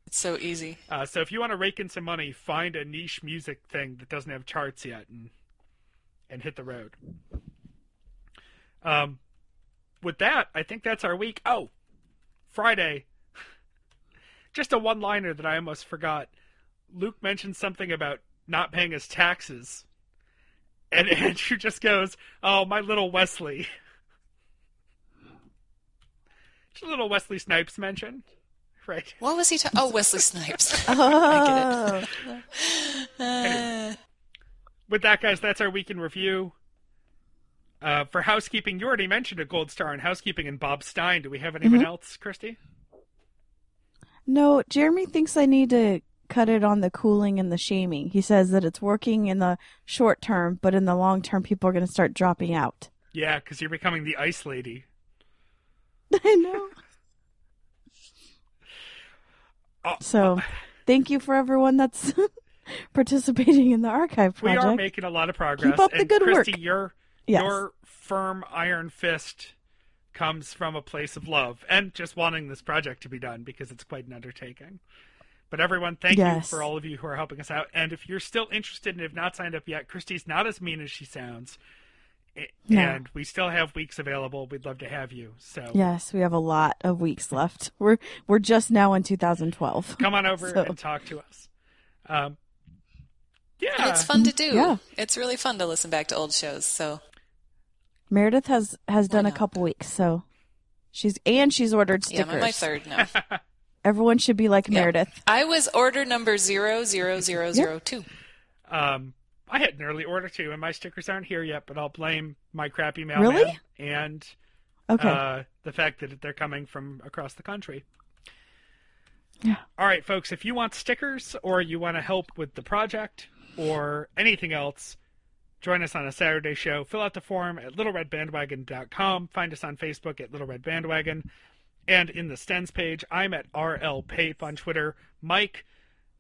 It's so easy. Uh, so if you want to rake in some money, find a niche music thing that doesn't have charts yet and and hit the road. Um, with that, I think that's our week. Oh, Friday. Just a one-liner that I almost forgot. Luke mentioned something about not paying his taxes, and Andrew just goes, "Oh, my little Wesley." Just a little Wesley Snipes mention, right? What was he talking? Oh, Wesley Snipes. Oh, Uh, with that, guys, that's our week in review. Uh, for housekeeping, you already mentioned a gold star in housekeeping and Bob Stein. Do we have anyone mm-hmm. else, Christy? no, Jeremy thinks I need to cut it on the cooling and the shaming. He says that it's working in the short term, but in the long term, people are going to start dropping out. Yeah, because you're becoming the ice lady. I know. Oh, So, uh, thank you for everyone that's participating in the archive project. we are making a lot of progress. Keep up the and good work. Christy, your Yes. your firm iron fist comes from a place of love and just wanting this project to be done because it's quite an undertaking. But everyone, thank you for all of you who are helping us out. And if you're still interested and have not signed up yet, Christy's not as mean as she sounds. No. And we still have weeks available. We'd love to have you. So Yes, we have a lot of weeks left. We're we're just now in 2012. come on over So- and talk to us. Um, yeah. and it's fun to do. Yeah. It's really fun to listen back to old shows. So Meredith has has done a couple weeks, so she's and she's ordered yeah, stickers. I'm my third now. Everyone should be like Yeah. Meredith. I was order number zero zero zero zero two. Um, I had an early order too, and my stickers aren't here yet. But I'll blame my crappy mailman Really? and Okay. uh, the fact that they're coming from across the country. Yeah. All right, folks. If you want stickers or you want to help with the project or anything else, join us on a Saturday show. Fill out the form at littleredbandwagon.com. Find us on Facebook at Little Red Bandwagon. And in the Stens page, I'm at RL Pape on Twitter. Mike,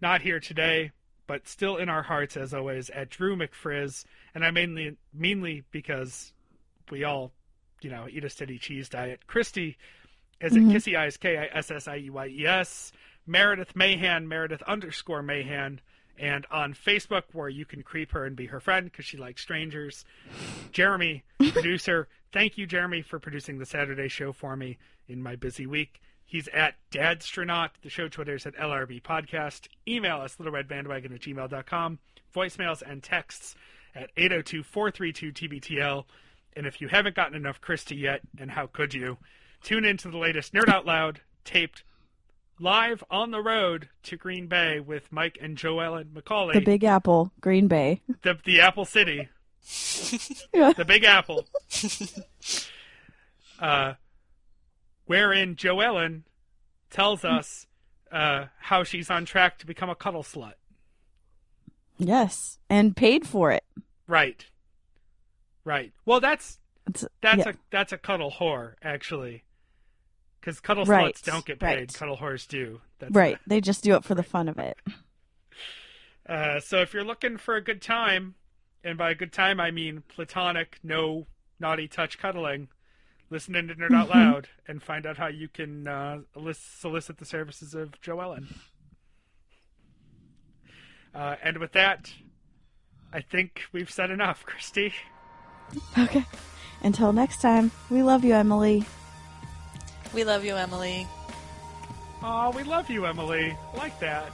not here today, but still in our hearts as always at Drew McFrizz. And I mainly mainly because we all, you know, eat a steady cheese diet. Christy is at mm-hmm. Kissy Eyes K I S S I E Y E S. Meredith Mahan, Meredith underscore Mahan, and on Facebook where you can creep her and be her friend because she likes strangers. Jeremy, producer, thank you, Jeremy, for producing the Saturday show for me in my busy week. He's at Dadstronaut. The show Twitter is at LRB Podcast. Email us, littleredbandwagon at gmail.com. Voicemails and texts at 802 432 TBTL. And if you haven't gotten enough Christy yet, and how could you, tune into the latest Nerd Out Loud taped live on the road to Green Bay with Mike and Joellen McCauley, the Big Apple, Green Bay. the, the Apple City, Yeah. the Big Apple, uh, wherein Joellen tells us uh, how she's on track to become a cuddle slut. Yes, and paid for it. Right. Right. Well, that's It's, that's yeah. a that's a cuddle whore actually, because cuddle Right, sluts don't get paid. right. Cuddle whores do. That's right. They just do it for the fun of it. Uh, so if you're looking for a good time, and by a good time I mean platonic, no naughty touch cuddling, listen to Nerd Out Mm-hmm. Loud and find out how you can uh, solicit the services of Joellen. Uh, and with that, I think we've said enough, Christy. Okay. Until next time, we love you, Emily. We love you, Emily. Oh, we love you, Emily. Like that.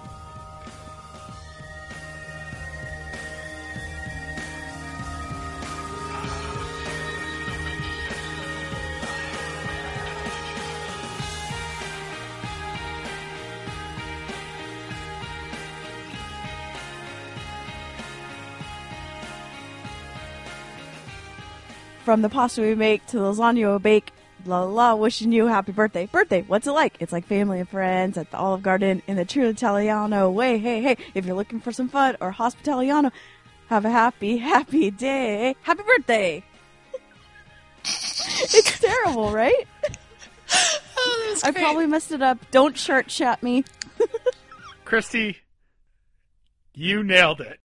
From the pasta we make to the lasagna we bake, la la la, wishing you a happy birthday. Birthday, what's it like? It's like family and friends at the Olive Garden in the true Italiano way. Hey, hey, if you're looking for some fun or hospitaliano, have a happy, happy day. Happy birthday! it's terrible, right? Oh, I probably messed it up. Don't shirt chat me. Christy, you nailed it.